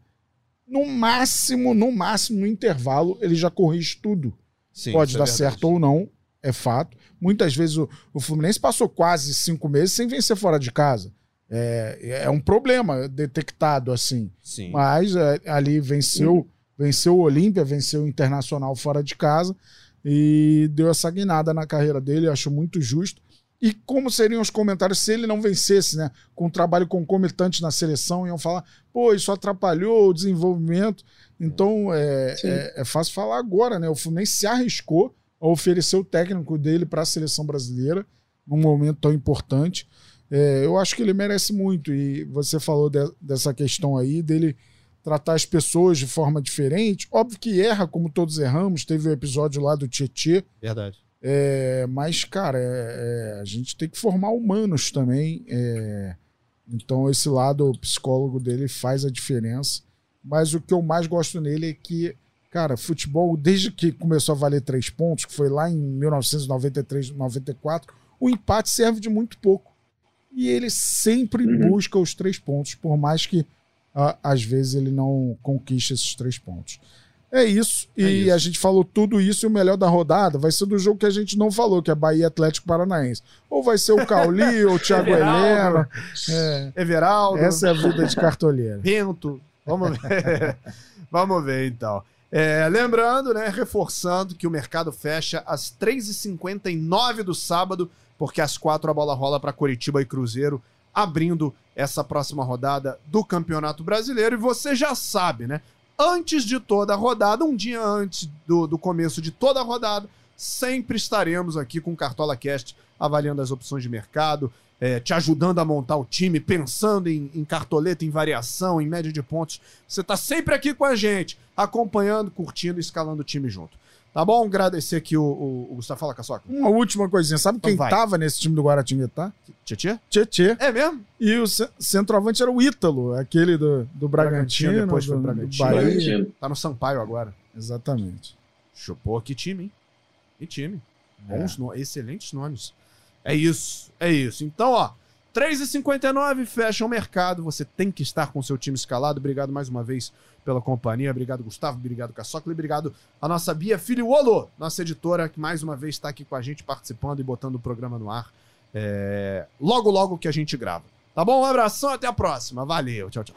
no máximo, no máximo, no intervalo, ele já corrige tudo. Sim, Pode é dar é certo ou não, é fato. Muitas vezes o, o Fluminense passou quase cinco meses sem vencer fora de casa. É, é um problema detectado assim. Sim. Mas é, ali venceu, venceu o Olímpia, venceu o Internacional fora de casa e deu essa guinada na carreira dele, acho muito justo. E como seriam os comentários se ele não vencesse, né? Com um trabalho concomitante na seleção, iam falar, pô, isso atrapalhou o desenvolvimento. Então é, é, é, fácil falar agora, né? O Fluminense se arriscou a oferecer o técnico dele para a seleção brasileira num momento tão importante. É, eu acho que ele merece muito. E você falou de, dessa questão aí dele tratar as pessoas de forma diferente. Óbvio que erra, como todos erramos. Teve o episódio lá do Tietê. Verdade. É, mas, cara, é, é, a gente tem que formar humanos também. É, então, esse lado psicólogo dele faz a diferença. Mas o que eu mais gosto nele é que, cara, futebol, desde que começou a valer três pontos, que foi lá em 1993, 94, o empate serve de muito pouco e ele sempre uhum. busca os três pontos, por mais que uh, às vezes ele não conquiste esses três pontos. É isso. É e isso. a gente falou tudo isso e o melhor da rodada vai ser do jogo que a gente não falou, que é Bahia Atlético Paranaense. Ou vai ser o Cauli, ou o Thiago Helena. É. Everaldo. Essa é a vida de cartoleiro. Bento. Vamos ver. Vamos ver então. É, lembrando, né, reforçando que o mercado fecha às 3h59 do sábado porque às quatro a bola rola para Curitiba e Cruzeiro, abrindo essa próxima rodada do Campeonato Brasileiro. E você já sabe, né? Antes de toda a rodada, um dia antes do, do começo de toda a rodada, sempre estaremos aqui com o Cartola Cast avaliando as opções de mercado, é, te ajudando a montar o time, pensando em, em, cartoleta, em variação, em média de pontos. Você está sempre aqui com a gente, acompanhando, curtindo, escalando o time junto. Tá bom? Agradecer aqui o, o, o Gustavo. Fala, Caçoca. Uma última coisinha. Sabe então quem vai. tava nesse time do Guaratinguetá? Tietê? Tietê. É mesmo? E o centroavante era o Ítalo, aquele do, do Bragantino. Bragantino depois do, foi Bragantino. Do Bahia. Tá no Sampaio agora. Exatamente. Chupou, que time, hein? Que time. Bons, é. no... excelentes nomes. É isso, é isso. Então, ó, 3h59 fecha o mercado. Você tem que estar com seu time escalado. Obrigado mais uma vez pela companhia. Obrigado, Gustavo. Obrigado, Caçocla. Obrigado a nossa Bia Filiolo, nossa editora, que mais uma vez está aqui com a gente, participando e botando o programa no ar. É... Logo, logo que a gente grava. Tá bom? Um abração, até a próxima. Valeu. Tchau, tchau.